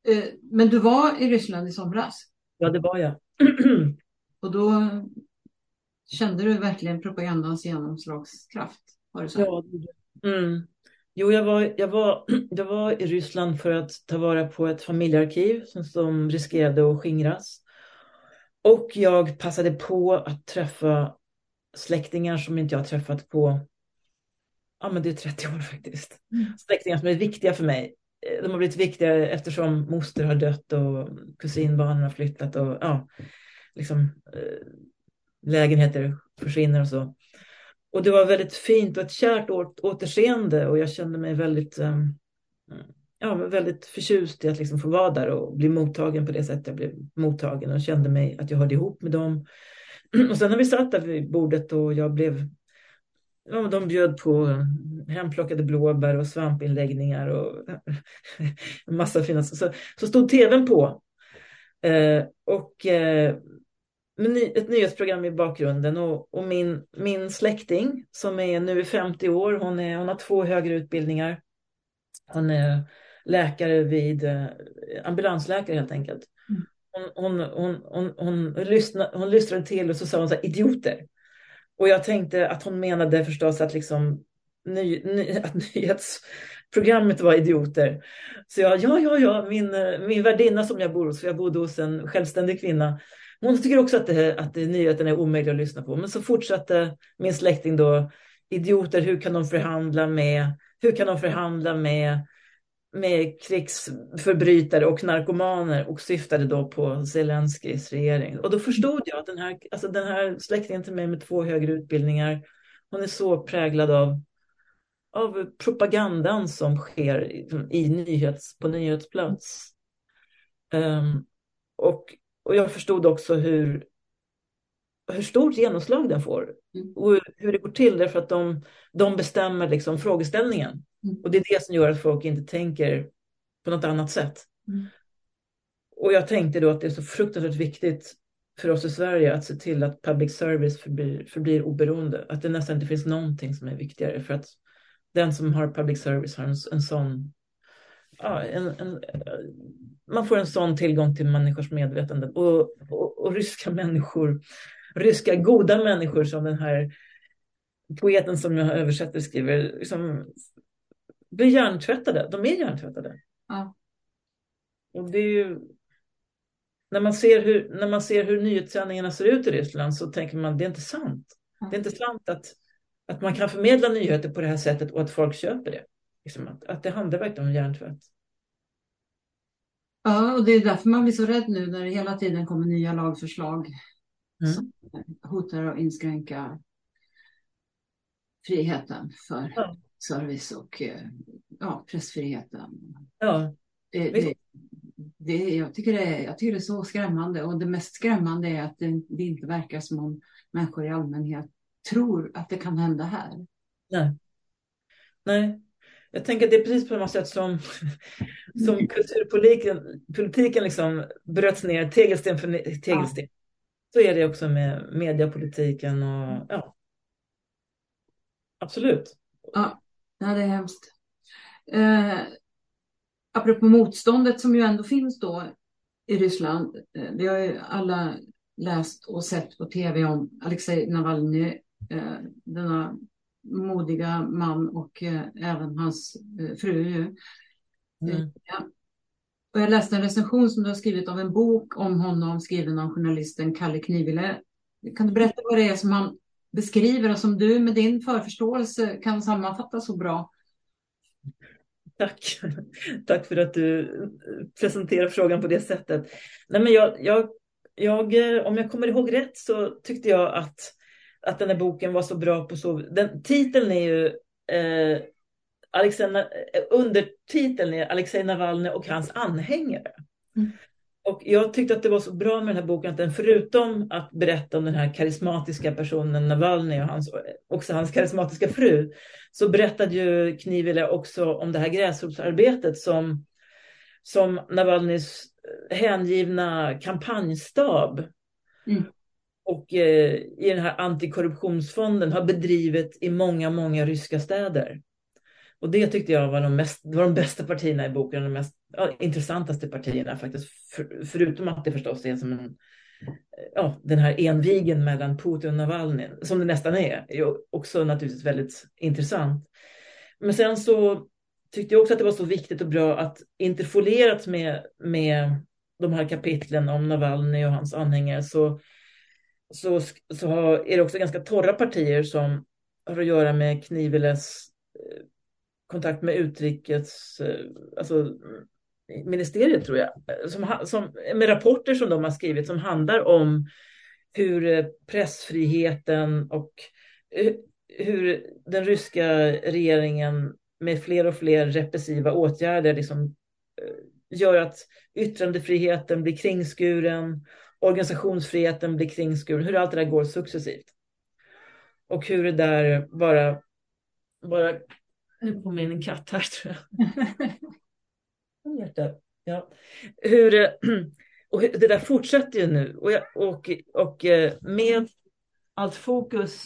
Eh, men du var i Ryssland i somras? Ja, det var jag. Och då kände du verkligen propagandans genomslagskraft? Var det så? Ja. Mm. Jo, jag var, jag, var, jag var i Ryssland för att ta vara på ett familjearkiv som, som riskerade att skingras. Och jag passade på att träffa släktingar som inte jag har träffat på, ja men det är 30 år faktiskt. Mm. Släktingar som är viktiga för mig. De har blivit viktiga eftersom moster har dött och kusinbarnen har flyttat och ja, liksom eh, lägenheter försvinner och så. Och det var väldigt fint och ett kärt återseende och jag kände mig väldigt um, ja, väldigt förtjust i att liksom få vara där och bli mottagen på det sättet jag blev mottagen och kände mig att jag hörde ihop med dem. Och sen när vi satt där vid bordet och jag blev Ja, de bjöd på hemplockade blåbär och svampinläggningar och en massa fina... Så, så stod tvn på. Eh, och eh, ett nyhetsprogram i bakgrunden och, och, min, min släkting som är nu 50 år, hon, är, hon har två högre utbildningar Hon är läkare vid, eh, ambulansläkare helt enkelt. Mm. Hon, hon, hon, hon, hon, lyssnade, hon lyssnade till och så sa hon så här, idioter. Och jag tänkte att hon menade förstås att liksom ny, ny, att nyhetsprogrammet var idioter. Så jag, ja, ja, ja, min, min värdinna som jag bor hos, för jag bodde hos en självständig kvinna, hon tycker också att, det, att det, nyheten är omöjlig att lyssna på. Men så fortsatte min släkting då, idioter, hur kan de förhandla med, hur kan de förhandla med, med krigsförbrytare och narkomaner och syftade då på Zelenskyjs regering. Och då förstod jag att den här, alltså den här släktingen till mig med två högre utbildningar, hon är så präglad av av propagandan som sker i nyhets, på nyhetsplats. Um, och, och jag förstod också hur, hur stort genomslag den får mm. och hur det går till därför att de, de bestämmer liksom frågeställningen. Mm. Och det är det som gör att folk inte tänker på något annat sätt. Mm. Och jag tänkte då att det är så fruktansvärt viktigt för oss i Sverige att se till att public service förblir, förblir oberoende. Att det nästan inte finns någonting som är viktigare för att den som har public service har en, en sån ja, en, en, man får en sån tillgång till människors medvetande och, och, och, ryska människor, ryska goda människor som den här poeten som jag översätter skriver, liksom, blir hjärntvättade. De är hjärntvättade. Ja. Och det är ju, när man, ser hur, när man ser hur nyhetssändningarna ser ut i Ryssland så tänker man det är inte sant. Ja. Det är inte sant att att man kan förmedla nyheter på det här sättet och att folk köper det. Liksom att, att det handlar verkligen om hjärntvätt. Ja, och det är därför man blir så rädd nu när det hela tiden kommer nya lagförslag mm. som hotar att inskränka friheten för ja. service och ja, pressfriheten. Ja. Det, det, det, jag, tycker det är, jag tycker det är så skrämmande och det mest skrämmande är att det, det inte verkar som om människor i allmänhet tror att det kan hända här. Nej. Nej. Jag tänker att det är precis på samma sätt som, som mm. kulturpolitiken politiken liksom bröts ner tegelsten för tegelsten. Så är det också med mediepolitiken och ja. Absolut. Ja, det är hemskt. Eh, apropå motståndet som ju ändå finns då i Ryssland. Eh, vi har ju alla läst och sett på tv om Alexej Navalny eh, denna modiga man och eh, även hans eh, fru. Mm. Eh, ja. Och jag läste en recension som du har skrivit av en bok om honom skriven av journalisten Kalle Knivile. Kan du berätta vad det är som han beskriver och som du med din förförståelse kan sammanfatta så bra? Tack. Tack för att du presenterar frågan på det sättet. Nej, men jag, jag, jag, om jag kommer ihåg rätt så tyckte jag att att den här boken var så bra på så... Den, titeln är ju... Eh, Alexej, eh, undertiteln är Alexej Navalny och hans anhängare. Mm. Och jag tyckte att det var så bra med den här boken att den förutom att berätta om den här karismatiska personen Navalny och hans, också hans karismatiska fru så berättade ju Knivile också om det här gräsrotsarbetet som, som Navalnys hängivna kampanjstab mm och eh, i den här antikorruptionsfonden har bedrivit i många, många ryska städer. Och det tyckte jag var de, mest, var de bästa partierna i boken, de mest ja, intressantaste partierna faktiskt. För, förutom att det förstås är som en, ja, den här envigen mellan Putin och Navalny, som det nästan är, är också naturligtvis väldigt intressant. Men sen så tyckte jag också att det var så viktigt och bra att interfolerat med, med de här kapitlen om Navalny och hans anhängare så så, så är det också ganska torra partier som har att göra med Kniveles eh, kontakt med utrikes, eh, alltså ministeriet tror jag, som, som, med rapporter som de har skrivit som handlar om hur eh, pressfriheten och eh, hur den ryska regeringen med fler och fler repressiva åtgärder liksom gör att yttrandefriheten blir kringskuren organisationsfriheten blir kringskuren, hur allt det där går successivt. Och hur det där bara, bara nu kommer in en katt här tror jag. ja. Hur, och det där fortsätter ju nu och, och, och eh, med allt fokus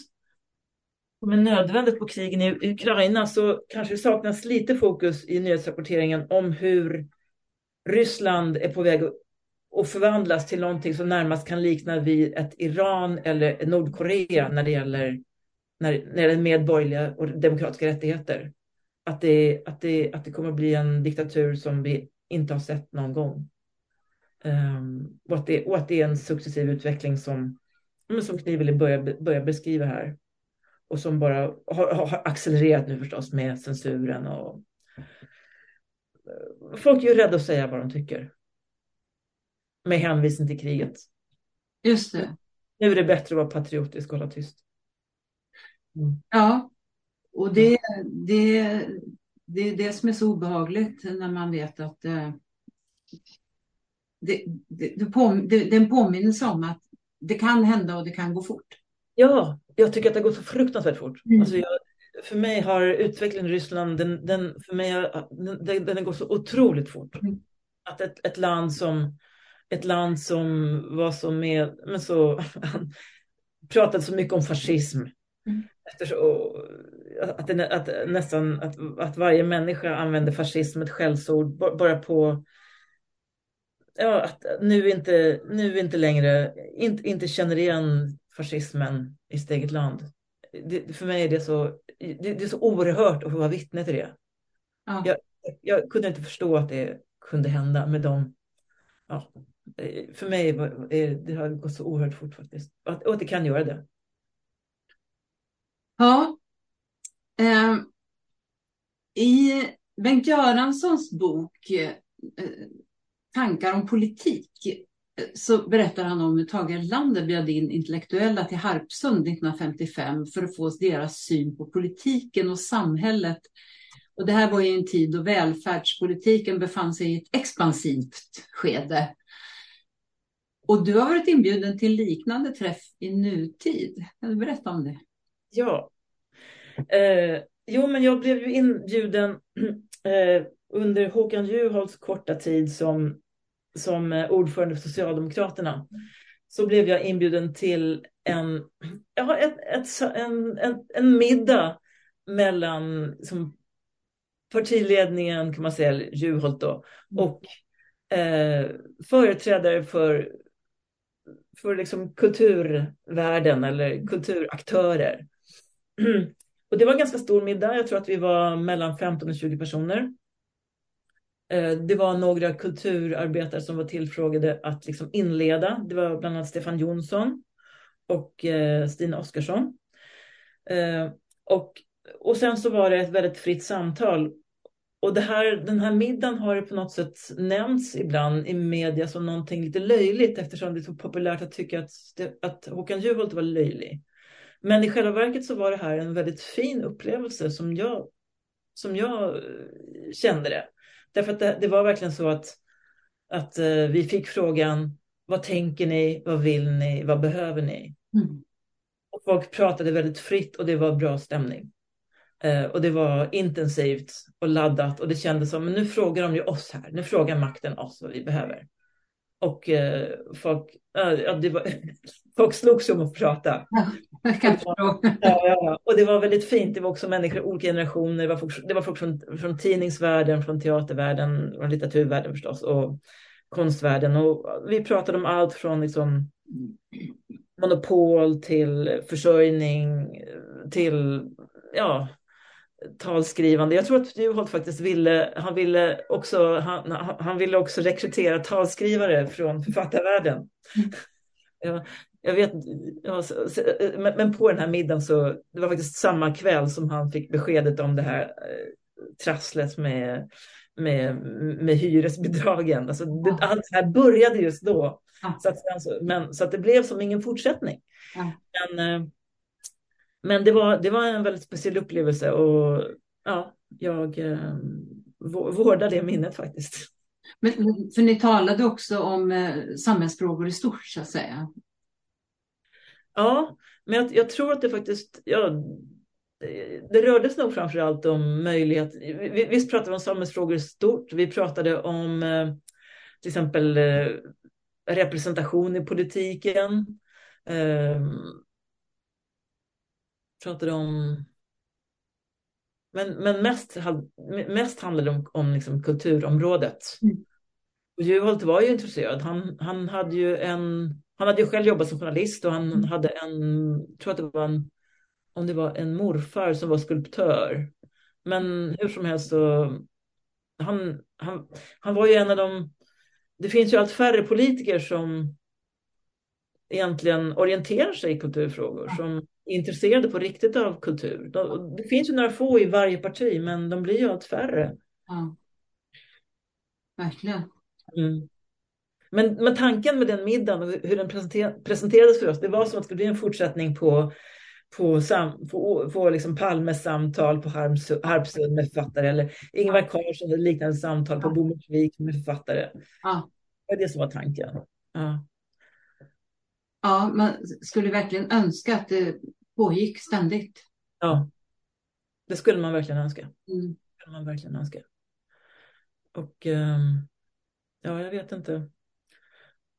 som är nödvändigt på krigen i Ukraina så kanske det saknas lite fokus i nyhetsrapporteringen om hur Ryssland är på väg att förvandlas till någonting som närmast kan likna vid ett Iran eller Nordkorea när det gäller, när, när det gäller medborgerliga och demokratiska rättigheter. Att det, att, det, att det kommer att bli en diktatur som vi inte har sett någon gång. Um, och, att det, och att det är en successiv utveckling som, som Kniveli börjar, börjar beskriva här och som bara har, har, accelererat nu förstås med censuren och eh, folk är ju rädda att säga vad de tycker. Med hänvisning till kriget. Just det. Nu är det bättre att vara patriotisk och hålla tyst. Mm. Ja, och det, det, det är det som är så obehagligt när man vet att eh, det, det, det, det, det är en påminnelse om att det kan hända och det kan gå fort. Ja, jag tycker att det har gått så fruktansvärt fort. Mm. Alltså jag, för mig har utvecklingen i Ryssland, den, den, för mig den, den har gått så otroligt fort. Mm. Att ett, ett, land som, ett land som var så med, men så, pratade så mycket om fascism. Mm. Eftersom, att, det, att, nästan, att, att varje människa använder fascism ett skällsord bara på ja, att nu inte, nu inte längre inte, inte känner igen fascismen i sitt eget land. Det, för mig är det så, det, det, är så oerhört att få vara vittne till det. Ja. Jag, jag, kunde inte förstå att det kunde hända med dem. Ja, för mig var, det har gått så oerhört fort faktiskt. Och att det kan göra det. Ja. Eh, I Bengt Göranssons bok eh, Tankar om politik eh, så berättar han om hur Tage Erlander bjöd in intellektuella till Harpsund 1955 för att få deras syn på politiken och samhället. Och det här var i en tid då välfärdspolitiken befann sig i ett expansivt skede. Och du har varit inbjuden till liknande träff i nutid. Kan du berätta om det? Ja. Eh, jo, men jag blev ju inbjuden eh, under Håkan Juholts korta tid som som eh, ordförande för Socialdemokraterna så blev jag inbjuden till en, ja, ett, ett, en, en, en middag mellan som partiledningen, kan man säga, Juholt då, mm. och eh, företrädare för, för liksom kulturvärlden eller kulturaktörer. Och det var en ganska stor middag. Jag tror att vi var mellan 15 och 20 personer. Eh, det var några kulturarbetare som var tillfrågade att liksom inleda. Det var bland annat Stefan Jonsson och eh, Stina Oskarsson. Eh, och, och sen så var det ett väldigt fritt samtal. Och det här, den här middagen har på något sätt nämnts ibland i media som någonting lite löjligt eftersom det är så populärt att tycka att, att Håkan Juholt var löjlig. Men i själva verket så var det här en väldigt fin upplevelse som jag, som jag kände det. Därför att det, det var verkligen så att, att uh, vi fick frågan, vad tänker ni, vad vill ni, vad behöver ni? Mm. Och folk pratade väldigt fritt och det var bra stämning. Uh, och det var intensivt och laddat och det kändes som, men nu frågar de ju oss här, nu frågar makten oss vad vi behöver. Och uh, folk, ja, det var, folk slogs om att prata. Ja, jag kan förstå. Ja, ja, och det var väldigt fint. Det var också människor i olika generationer. Det var folk, det var folk från, från tidningsvärlden, från teatervärlden, från litteraturvärlden förstås och konstvärlden. Och vi pratade om allt från liksom monopol till försörjning till ja, talskrivande. Jag tror att Juholt faktiskt ville, han ville också, han, han ville också rekrytera talskrivare från författarvärlden. Ja, jag vet, ja, men på den här middagen så, det var faktiskt samma kväll som han fick beskedet om det här eh, trasslet med, med, med hyresbidragen. Alltså, det, allt det här började just då. Så, att, men, så att det blev som ingen fortsättning. Men, eh, men det, var, det var en väldigt speciell upplevelse och ja, jag eh, vårdar det minnet faktiskt. Men, för ni talade också om eh, samhällsfrågor i stort så att säga. Ja, men jag, jag tror att det faktiskt, ja, det, det rörde sig nog framför allt om möjlighet. Visst pratade vi om samhällsfrågor i stort. Vi pratade om eh, till exempel eh, representation i politiken. Pratade om men, men mest, mest handlade det om, om liksom kulturområdet. Mm. Och Juholt var ju intresserad. Han, han, hade ju en, han hade ju själv jobbat som journalist och han mm. hade en, tror att det var en, om det var en morfar som var skulptör. Men hur som helst så, han, han, han var ju en av de, det finns ju allt färre politiker som egentligen orienterar sig i kulturfrågor, som intresserade på riktigt av kultur. Det finns ju några få i varje parti, men de blir ju allt färre. Ja. Verkligen. Mm. Men, men tanken med den middagen och hur den presenterades för oss, det var som att det bli en fortsättning på, på, sam, på, på liksom Palmes samtal på Harpsund med författare eller Ingvar Carlsson och liknande samtal på Bommersvik med författare. Ja. Det var det som var tanken. Ja. ja, man skulle verkligen önska att det pågick ständigt. Ja, det skulle man verkligen önska. Mm. Det skulle man verkligen önska. Och um, ja, jag vet inte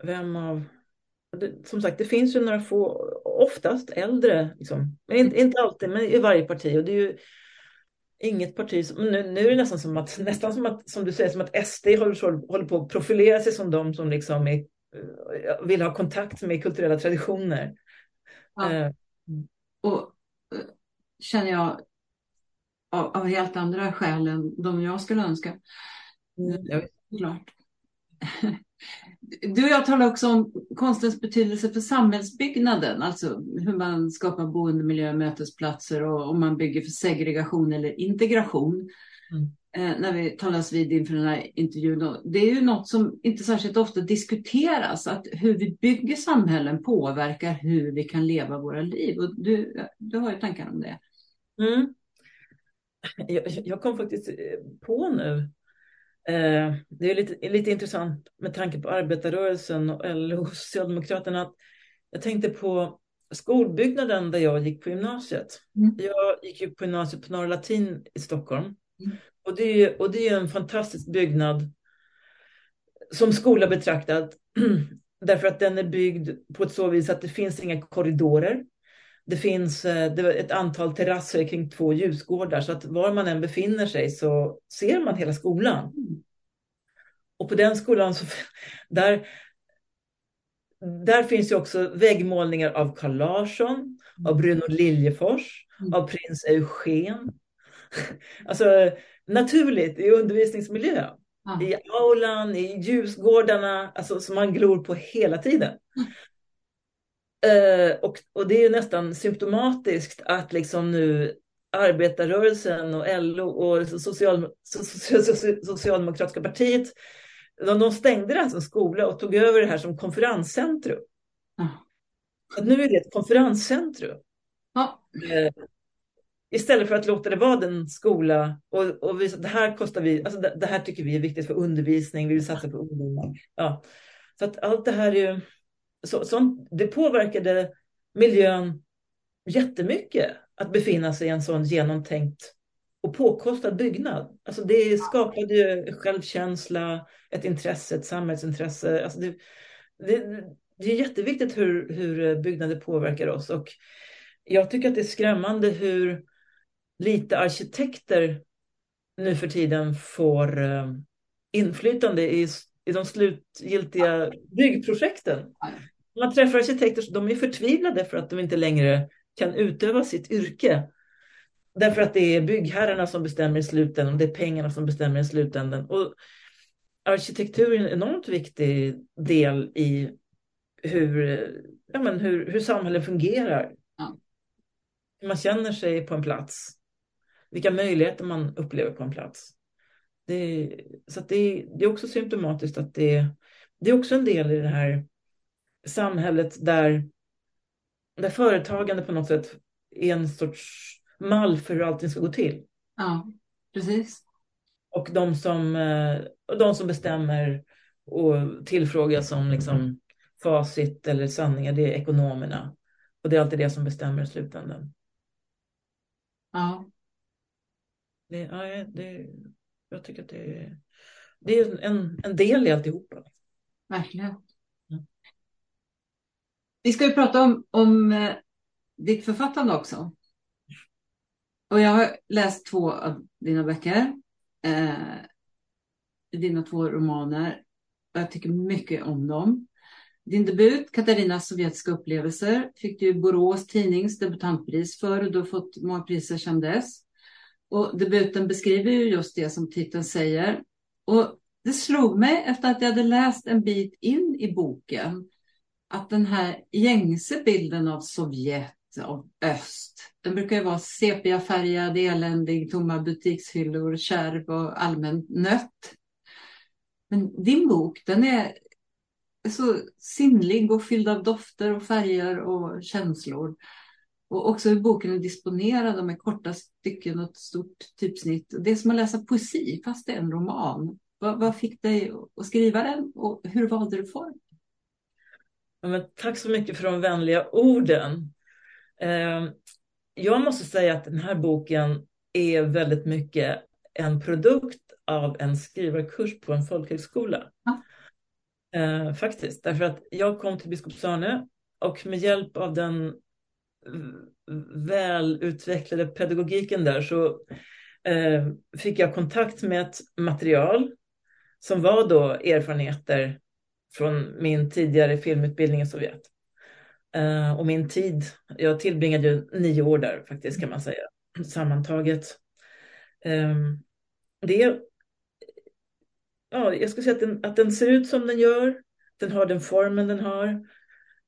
vem av... Det, som sagt, det finns ju några få, oftast äldre, liksom. men inte, inte alltid, men i varje parti. Och det är ju inget parti som, nu, nu är det nästan som att, nästan som att, som du säger, som att SD håller, håller på att profilera sig som de som liksom är, eh, vill ha kontakt med kulturella traditioner. Ja. Och uh, känner jag av, av, helt andra skäl än de jag skulle önska. Mm. Klart. Du och jag talar också om konstens betydelse för samhällsbyggnaden, alltså hur man skapar boendemiljö, mötesplatser och om man bygger för segregation eller integration. Mm. Eh, när vi talas vid inför den här intervjun. Det är ju något som inte särskilt ofta diskuteras, att hur vi bygger samhällen påverkar hur vi kan leva våra liv. Och du, du har ju tankar om det. Mm. Jag, jag kom faktiskt på nu Eh, det är lite, lite intressant med tanke på arbetarrörelsen och LO och Socialdemokraterna. Att jag tänkte på skolbyggnaden där jag gick på gymnasiet. Mm. Jag gick ju på gymnasiet på Norra Latin i Stockholm. Mm. Och, det är, och det är en fantastisk byggnad som skola betraktad. Därför att den är byggd på ett så vis att det finns inga korridorer. Det finns eh, det ett antal terrasser kring två ljusgårdar så att var man än befinner sig så ser man hela skolan. Och på den skolan så där, där finns ju också väggmålningar av Carl Larsson, av Bruno Liljefors, mm. av prins Eugen. Alltså naturligt i undervisningsmiljö. Ja. I aulan, i ljusgårdarna, alltså som man glor på hela tiden. Mm. Uh, och, och det är nästan symptomatiskt att liksom nu arbetarrörelsen och LO och social, social, social, Socialdemokratiska partiet de, de stängde den som skola och tog över det här som konferenscentrum. Att nu är det ett konferenscentrum. Ja. Istället för att låta det vara den skola och, och visa att det här kostar vi, alltså det, det, här tycker vi är viktigt för undervisning, vi vill satsa på ungdomar. Ja. Så att allt det här är ju så, sånt, det påverkade miljön jättemycket att befinna sig i en sån genomtänkt och påkostad byggnad. Alltså det skapade ju självkänsla, ett intresse, ett samhällsintresse. Alltså det, det, det är jätteviktigt hur, hur byggnader påverkar oss och jag tycker att det är skrämmande hur lite arkitekter nu för tiden får eh, inflytande i i de slutgiltiga byggprojekten. Man träffar arkitekter de är förtvivlade för att de inte längre kan utöva sitt yrke. Därför att det är byggherrarna som bestämmer i slutändan, det är pengarna som bestämmer i slutändan. Och arkitektur är en enormt viktig del i hur, ja men hur, hur samhället fungerar. Ja. Hur man känner sig på en plats. Vilka möjligheter man upplever på en plats. Det, så det, det, är också symptomatiskt att det, det är också en del i det här samhället där, där företagande på något sätt är en sorts mall för hur allting ska gå till. Ja, precis. Och de som, eh, de som bestämmer och tillfrågas om liksom facit eller sanningar, det är ekonomerna. Och det är alltid det som bestämmer i slutändan. Ja. Det, ja, det, jag tycker att det är, det är en, en del i alltihopa. Verkligen. Mm. Vi ska ju prata om, om eh, ditt författande också. Och jag har läst två av dina böcker. Eh, dina två romaner. Jag tycker mycket om dem. Din debut, Katarinas sovjetiska upplevelser, fick du Borås Tidnings debutantpris för och du har fått många priser sedan dess. Och debuten beskriver ju just det som titeln säger. Och det slog mig efter att jag hade läst en bit in i boken att den här gängse bilden av Sovjet, av öst, den brukar ju vara sepiafärgad, eländig, tomma butikshyllor, kärv och allmänt nött. Men din bok, den är så sinnlig och fylld av dofter och färger och känslor. Och också hur boken är disponerad med korta stycken och ett stort typsnitt. Det är som att läsa poesi fast det är en roman. Vad, vad fick dig att skriva den och hur valde du form? Ja, tack så mycket för de vänliga orden. Eh, jag måste säga att den här boken är väldigt mycket en produkt av en skrivarkurs på en folkhögskola. Ja. Eh, faktiskt, därför att jag kom till Biskopsörne och med hjälp av den välutvecklade pedagogiken där så eh, fick jag kontakt med ett material som var då erfarenheter från min tidigare filmutbildning i Sovjet. Eh, och min tid, jag tillbringade ju nio år där faktiskt kan man säga, sammantaget. Ehm, det ja, jag skulle säga att den, att den ser ut som den gör, den har den formen den har.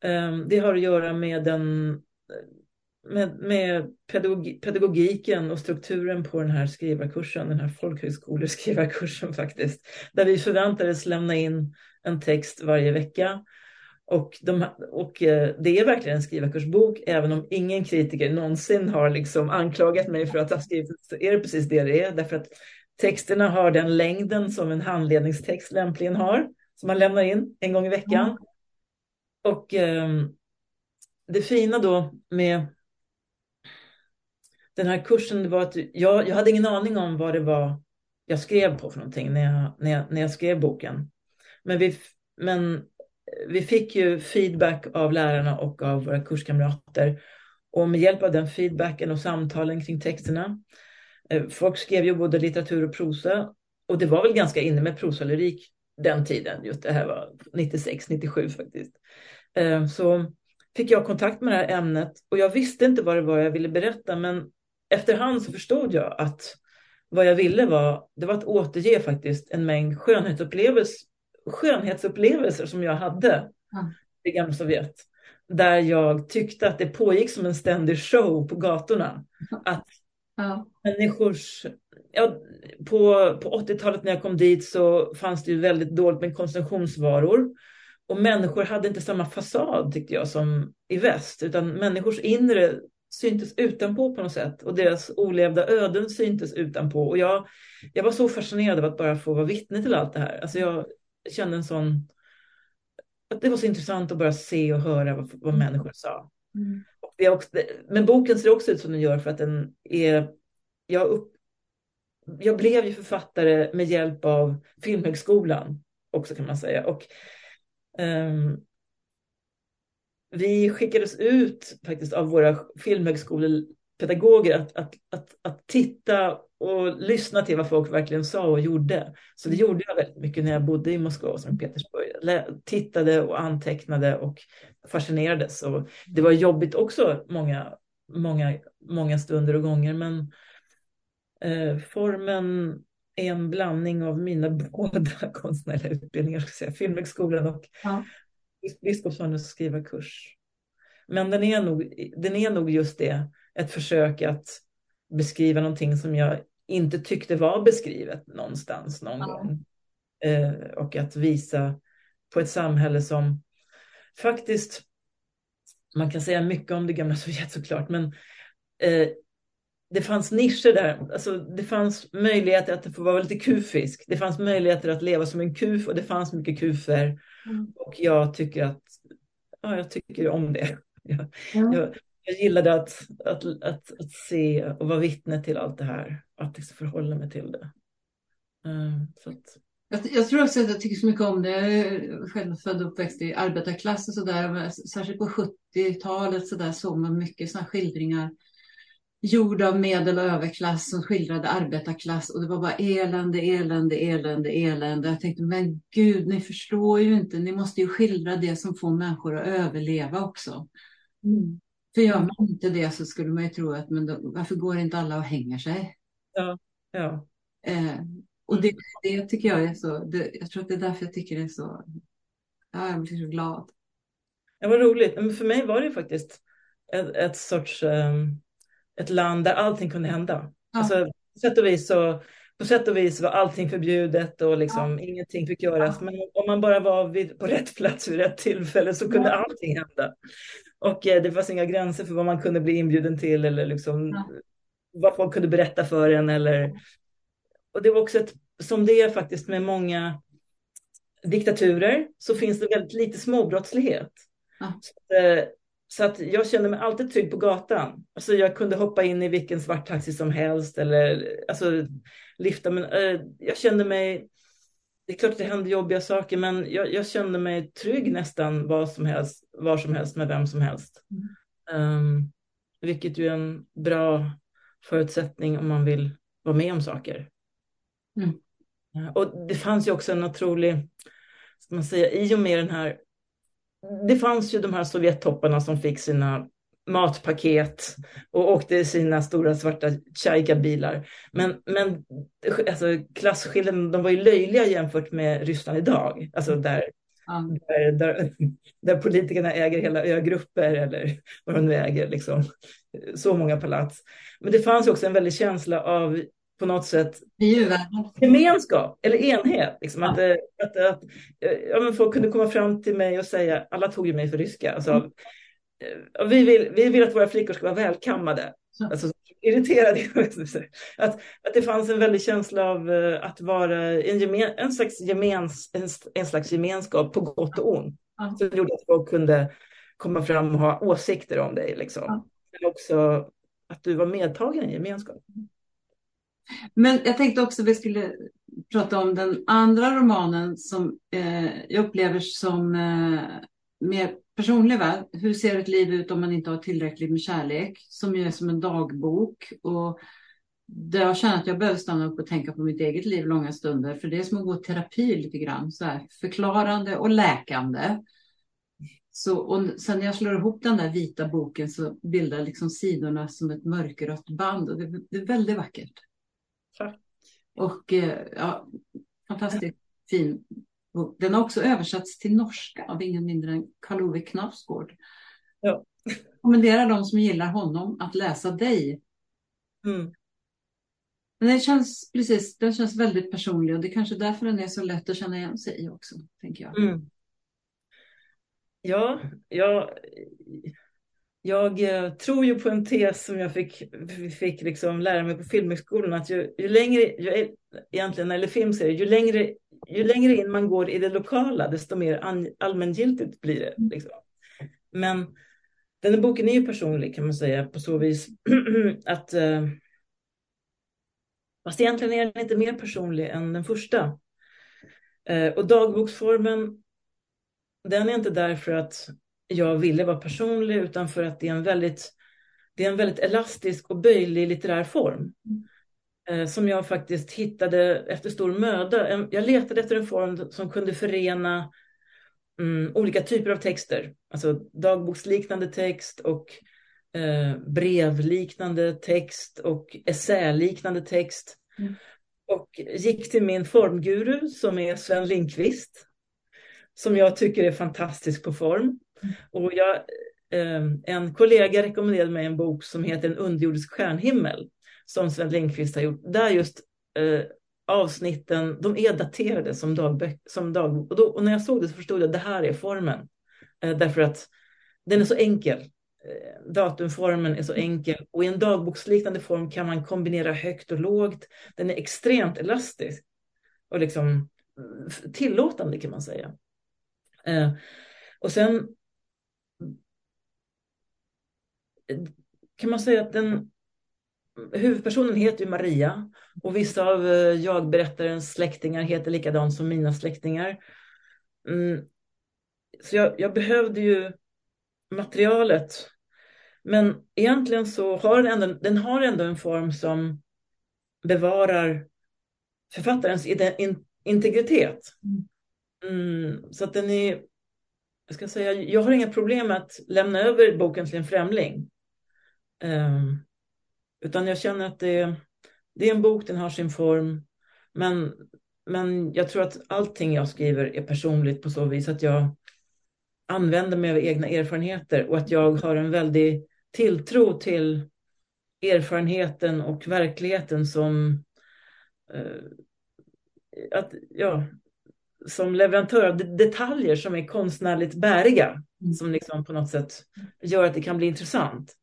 Ehm, det har att göra med den med, med pedagog, pedagogiken och strukturen på den här skrivarkursen, den här folkhögskoleskrivarkursen faktiskt, där vi förväntades lämna in en text varje vecka. Och, de, och eh, det är verkligen en skrivarkursbok, även om ingen kritiker någonsin har liksom anklagat mig för att ha skrivit, så är det precis det det är, därför att texterna har den längden som en handledningstext lämpligen har, som man lämnar in en gång i veckan. Mm. Och um, det fina då med den här kursen var att jag, jag hade ingen aning om vad det var jag skrev på för någonting när jag, när jag, när jag skrev boken. Men vi, men vi fick ju feedback av lärarna och av våra kurskamrater. Och med hjälp av den feedbacken och samtalen kring texterna. Eh, folk skrev ju både litteratur och prosa. Och det var väl ganska inne med prosalyrik den tiden. Just det här var 96, 97 faktiskt. Eh, så fick jag kontakt med det här ämnet och jag visste inte vad det var jag ville berätta men efterhand så förstod jag att vad jag ville var, det var att återge faktiskt en mängd skönhetsupplevelser, skönhetsupplevelser som jag hade ja. i gamla Sovjet. Där jag tyckte att det pågick som en ständig show på gatorna. Att ja. människors... Ja, på på 80-talet när jag kom dit så fanns det ju väldigt dåligt med konsumtionsvaror. Och människor hade inte samma fasad tyckte jag som i väst, utan människors inre syntes utanpå på något sätt och deras olevda öden syntes utanpå. Och jag, jag var så fascinerad av att bara få vara vittne till allt det här. Alltså jag kände en sån... Att det var så intressant att bara se och höra vad, vad människor sa. Mm. Och det också, men boken ser också ut som den gör för att den är... Jag, upp, jag blev ju författare med hjälp av Filmhögskolan också kan man säga. Och vi skickades ut faktiskt av våra filmhögskolepedagoger att, att, att, att titta och lyssna till vad folk verkligen sa och gjorde. Så det gjorde jag väldigt mycket när jag bodde i Moskva och Sankt Petersburg. Jag tittade och antecknade och fascinerades. Och det var jobbigt också många, många, många stunder och gånger, men eh, formen en blandning av mina båda konstnärliga utbildningar, ska säga, Filmhögskolan och ja. Biskopsson skrivarkurs. Men den är, nog, den är nog just det, ett försök att beskriva någonting som jag inte tyckte var beskrivet någonstans någon ja. gång. Eh, och att visa på ett samhälle som faktiskt, man kan säga mycket om det gamla Sovjet såklart, men eh, det fanns nischer där. Alltså, det fanns möjligheter att få vara lite kufisk. Det fanns möjligheter att leva som en kuf och det fanns mycket kufer. Mm. Och jag tycker att ja, jag tycker om det. Jag, mm. jag, jag gillade att, att, att, att, se och vara vittne till allt det här. Att liksom förhålla mig till det. Mm, så att... jag, jag, tror också att jag tycker så mycket om det. Jag är själv född och uppväxt i arbetarklass och sådär. Särskilt på 70-talet så där såg man mycket sådana skildringar gjord av medel och överklass som skildrade arbetarklass och det var bara elände, elände, elände, elände. Jag tänkte, men gud, ni förstår ju inte, ni måste ju skildra det som får människor att överleva också. Mm. För gör man inte det så skulle man ju tro att, men då, varför går inte alla och hänger sig? Ja, ja. Eh, och det, det tycker jag är så, det, jag tror att det är därför jag tycker det är så, ja, jag blir så glad. Ja, vad roligt. Men för mig var det faktiskt ett, ett sorts um ett land där allting kunde hända. Ja. Alltså, på, sätt och vis så, på sätt och vis var allting förbjudet och liksom ja. ingenting fick göras. Ja. Men om man bara var vid, på rätt plats vid rätt tillfälle så kunde allting hända. Och eh, det fanns inga gränser för vad man kunde bli inbjuden till eller liksom vad folk kunde berätta för en. Eller... Och det var också ett, som det är faktiskt med många diktaturer så finns det väldigt lite småbrottslighet. Ja. Så, eh, så att jag kände mig alltid trygg på gatan. Alltså jag kunde hoppa in i vilken svart taxi som helst eller alltså, lifta. Men äh, jag kände mig, det är klart att det hände jobbiga saker, men jag, jag, kände mig trygg nästan var som helst, var som helst med vem som helst. Mm. Um, vilket ju är en bra förutsättning om man vill vara med om saker. Mm. Och det fanns ju också en otrolig, ska man säga, i och med den här det fanns ju de här Sovjettopparna som fick sina matpaket och åkte i sina stora svarta Chaika-bilar. Men, men alltså, klasskillnaden, de var ju löjliga jämfört med Ryssland idag. Alltså där, mm. där, där, där, politikerna äger hela ögrupper eller vad de nu äger, liksom. så många palats. Men det fanns också en väldig känsla av på något sätt gemenskap eller enhet. Liksom, ja. att, eh, att, att, eh, ja, folk kunde komma fram till mig och säga, alla tog ju mig för ryska, alltså, mm. Eh, vi, vill, vi vill att våra flickor ska vara välkammade. Ja. Alltså, irriterade. att, att det fanns en väldig känsla av att vara en, gemen, en, slags, gemens, en, en slags gemenskap på gott och ont. Ja. Som gjorde att folk kunde komma fram och ha åsikter om dig. Liksom. Men också att du var medtagen i gemenskap. Men jag tänkte också att vi skulle prata om den andra romanen som eh, jag upplever som eh, mer personlig. Va? Hur ser ett liv ut om man inte har tillräckligt med kärlek? Som ju är som en dagbok. Och där jag känner att jag behöver stanna upp och tänka på mitt eget liv långa stunder. För det är som att gå i terapi lite grann. Så här, förklarande och läkande. Så, och sen när jag slår ihop den där vita boken så bildar liksom sidorna som ett mörkrött band. Och det, det är väldigt vackert. Och eh, ja, fantastiskt fin bok. Den har också översatts till norska av ingen mindre än Karl-Ove Knausgård. Ja. Kommenderar de som gillar honom att läsa dig. Mm. Men den känns, precis, den känns väldigt personlig och det är kanske därför den är så lätt att känna igen sig i också, tänker jag. Mm. Ja, jag, jag eh, tror ju på en tes som jag fick, fick liksom lära mig på Filmhögskolan att ju, ju längre, ju, egentligen när det ju längre, ju längre in man går i det lokala desto mer allmängiltigt blir det. Mm. Liksom. Men den här boken är ju personlig kan man säga på så vis att eh, fast egentligen är den inte mer personlig än den första. Eh, och dagboksformen den är inte där för att jag ville vara personlig utan för att det är en väldigt, det är en väldigt elastisk och böjlig litterär form. Mm. Som jag faktiskt hittade efter stor möda. Jag letade efter en form som kunde förena mm, olika typer av texter. Alltså dagboksliknande text och eh, brevliknande text och essäliknande text. Mm. Och gick till min formguru som är Sven Lindqvist. Som jag tycker är fantastisk på form. Och jag, eh, en kollega rekommenderade mig en bok som heter En underjordisk stjärnhimmel som Sven Lindqvist har gjort. Där just eh, avsnitten, de är daterade som dagbok. Som dagbok. Och, då, och när jag såg det så förstod jag att det här är formen. Eh, därför att den är så enkel. Eh, datumformen är så enkel och i en dagboksliknande form kan man kombinera högt och lågt. Den är extremt elastisk och liksom tillåtande kan man säga. Och sen kan man säga att den huvudpersonen heter ju Maria och vissa av eh, jag-berättarens släktingar heter likadant som mina släktingar. Mm. Så jag, jag, behövde ju materialet Men egentligen så har den ändå, den har ändå en form som bevarar författarens integritet. Mm, så att den är, jag ska säga, jag har inga problem med att lämna över boken till en främling. Um, utan jag känner att det, det är en bok, den har sin form. Men, men jag tror att allting jag skriver är personligt på så vis att jag använder mig av egna erfarenheter och att jag har en väldig tilltro till erfarenheten och verkligheten som uh, att, ja, som leverantör av detaljer som är konstnärligt bäriga. Mm. Som liksom på något sätt gör att det kan bli intressant.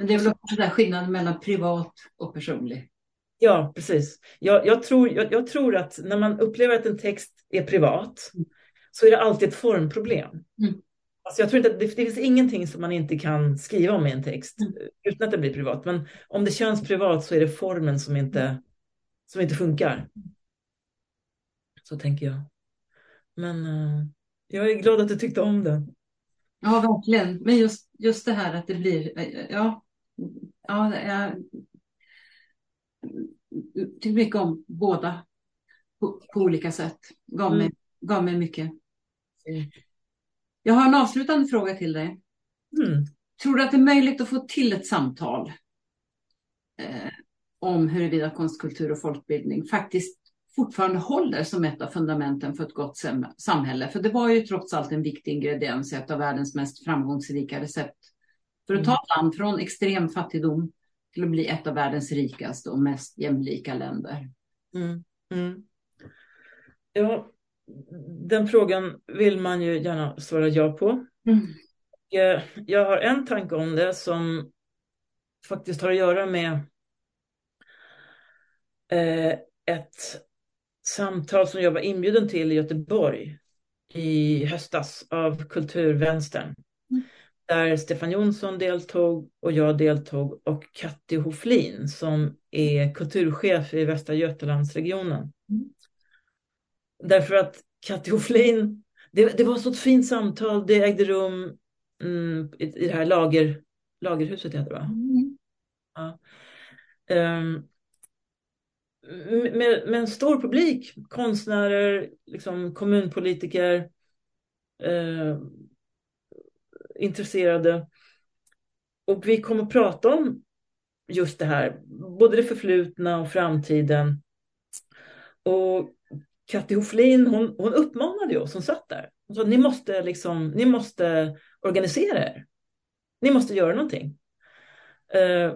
Men det är väl också där skillnaden mellan privat och personlig? Ja, precis. Jag, jag, tror, jag, jag, tror att när man upplever att en text är privat mm. så är det alltid ett formproblem. Mm. Alltså jag tror inte att det, det, finns ingenting som man inte kan skriva om i en text mm. utan att det blir privat. Men om det känns privat så är det formen som inte, som inte funkar. Så tänker jag. Men uh, jag är glad att du tyckte om den. Ja, verkligen. Men just, just det här att det blir, eh, ja, ja jag tycker mycket om båda på, på olika sätt. Gav, mig, mm. gav mig mycket. Mm. Jag har en avslutande fråga till dig. Mm. Tror du att det är möjligt att få till ett samtal eh, om huruvida konstkultur och folkbildning faktiskt fortfarande håller som ett av fundamenten för ett gott samhälle. För det var ju trots allt en viktig ingrediens i ett av världens mest framgångsrika recept. För att ta ett land från extrem fattigdom till att bli ett av världens rikaste och mest jämlika länder. Mm. Mm. Ja, den frågan vill man ju gärna svara ja på. Mm. Jag har en tanke om det som faktiskt har att göra med eh, ett samtal som jag var inbjuden till i Göteborg i höstas av Kulturvänstern. Där Stefan Jonsson deltog och jag deltog och Katti Hoflin som är kulturchef i Västra Götalandsregionen. Mm. Därför att Katti Hoflin, det, det var så ett fint samtal, det ägde rum mm, i, i det här lager, lagerhuset heter det va? Mm. Ja. Um, med, med en stor publik, konstnärer, liksom kommunpolitiker, eh, intresserade. Och vi kommer att prata om just det här, både det förflutna och framtiden. Och Katti Hoflin, hon, hon uppmanade oss som satt där. Hon sa, ni måste, liksom, ni måste organisera er. Ni måste göra någonting. Eh,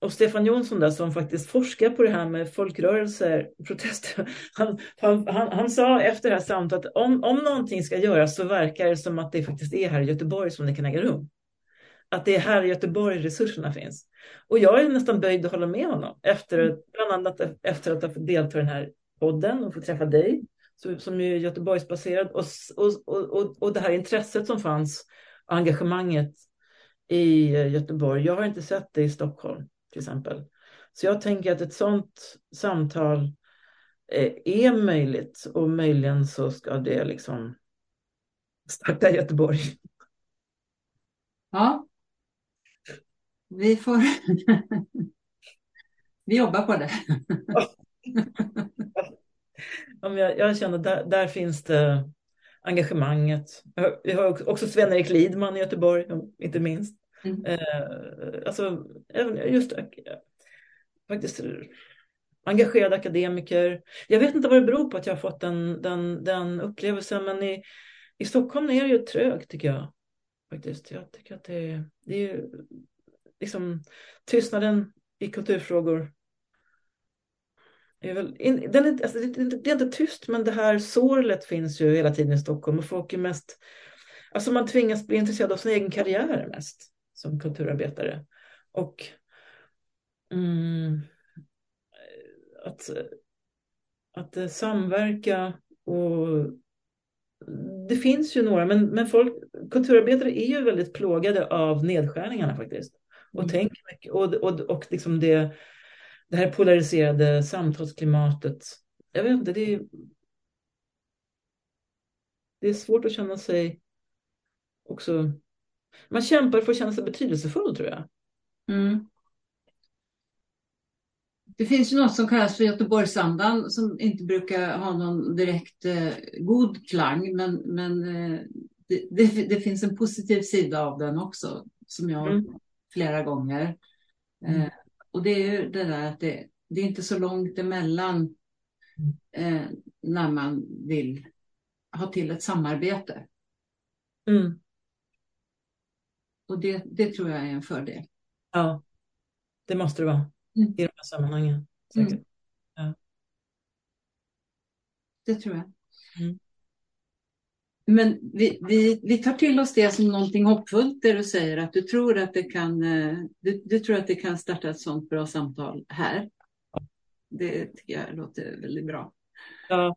och Stefan Jonsson där som faktiskt forskar på det här med folkrörelser, protester, han, han, han, han sa efter det här samtalet att om, om någonting ska göras så verkar det som att det faktiskt är här i Göteborg som det kan äga rum. Att det är här i Göteborg resurserna finns. Och jag är nästan böjd att hålla med honom, efter, bland annat efter att ha fått delta i den här podden och få träffa dig, som är Göteborgsbaserad, och, och, och, och det här intresset som fanns, engagemanget i Göteborg. Jag har inte sett det i Stockholm till exempel. Så jag tänker att ett sådant samtal eh, är möjligt och möjligen så ska det liksom starta i Göteborg. Ja, vi får... vi jobbar på det. ja, jag, jag känner där, där finns det engagemanget. Vi har också Sven-Erik Lidman i Göteborg, inte minst. Mm. Eh, alltså, just eh, faktiskt eh, engagerade akademiker. Jag vet inte vad det beror på att jag har fått den, den, den upplevelsen, men i, i Stockholm är det ju trögt tycker jag. Faktiskt. Jag tycker att det, det är ju liksom tystnaden i kulturfrågor. Är väl, den är, alltså, det, det, är inte tyst, men det här sorlet finns ju hela tiden i Stockholm och folk är mest, alltså man tvingas bli intresserad av sin egen karriär mest som kulturarbetare. Och mm, att, att samverka och det finns ju några, men, men folk, kulturarbetare är ju väldigt plågade av nedskärningarna faktiskt. Och mm. tänker mycket, och, och, och liksom det, det här polariserade samtalsklimatet. Jag vet inte, det är, det är svårt att känna sig också Man kämpar för att känna sig betydelsefull tror jag. Mm. Det finns ju något som kallas för Göteborgsandan som inte brukar ha någon direkt eh, god klang, men, men eh, det, det, det, finns en positiv sida av den också, som jag mm. flera gånger. Mm. Eh, och det är ju det där att det, det är inte så långt emellan eh, när man vill ha till ett samarbete. Mm. Och det, det tror jag är en fördel. Ja, det måste det vara mm. i de här sammanhangen. Mm. Ja. Det tror jag. Mm. Men vi, vi, vi tar till oss det som någonting hoppfullt, det du säger att du tror att det kan, eh, du, du tror att det kan starta ett sådant bra samtal här. Det tycker jag låter väldigt bra. Ja.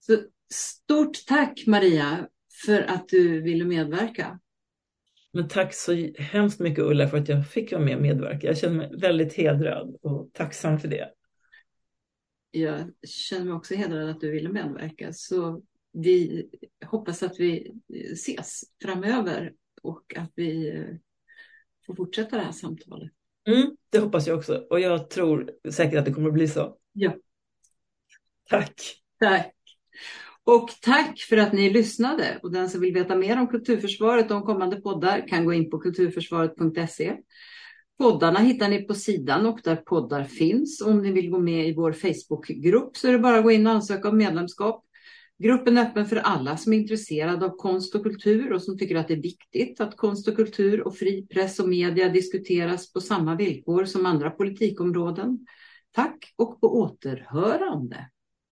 Så stort tack Maria för att du ville medverka. Men tack så hemskt mycket Ulla för att jag fick vara med och medverka. Jag känner mig väldigt hedrad och tacksam för det. Jag känner mig också hedrad att du ville medverka. Så vi hoppas att vi ses framöver och att vi får fortsätta det här samtalet. Mm, det hoppas jag också och jag tror säkert att det kommer att bli så. Ja. Tack. Tack. Och tack för att ni lyssnade. Och den som vill veta mer om Kulturförsvaret och om kommande poddar kan gå in på kulturförsvaret.se. Poddarna hittar ni på sidan och där poddar finns. Om ni vill gå med i vår Facebookgrupp så är det bara att gå in och ansöka om medlemskap. Gruppen är öppen för alla som är intresserade av konst och kultur och som tycker att det är viktigt att konst och kultur och fri press och media diskuteras på samma villkor som andra politikområden. Tack och på återhörande.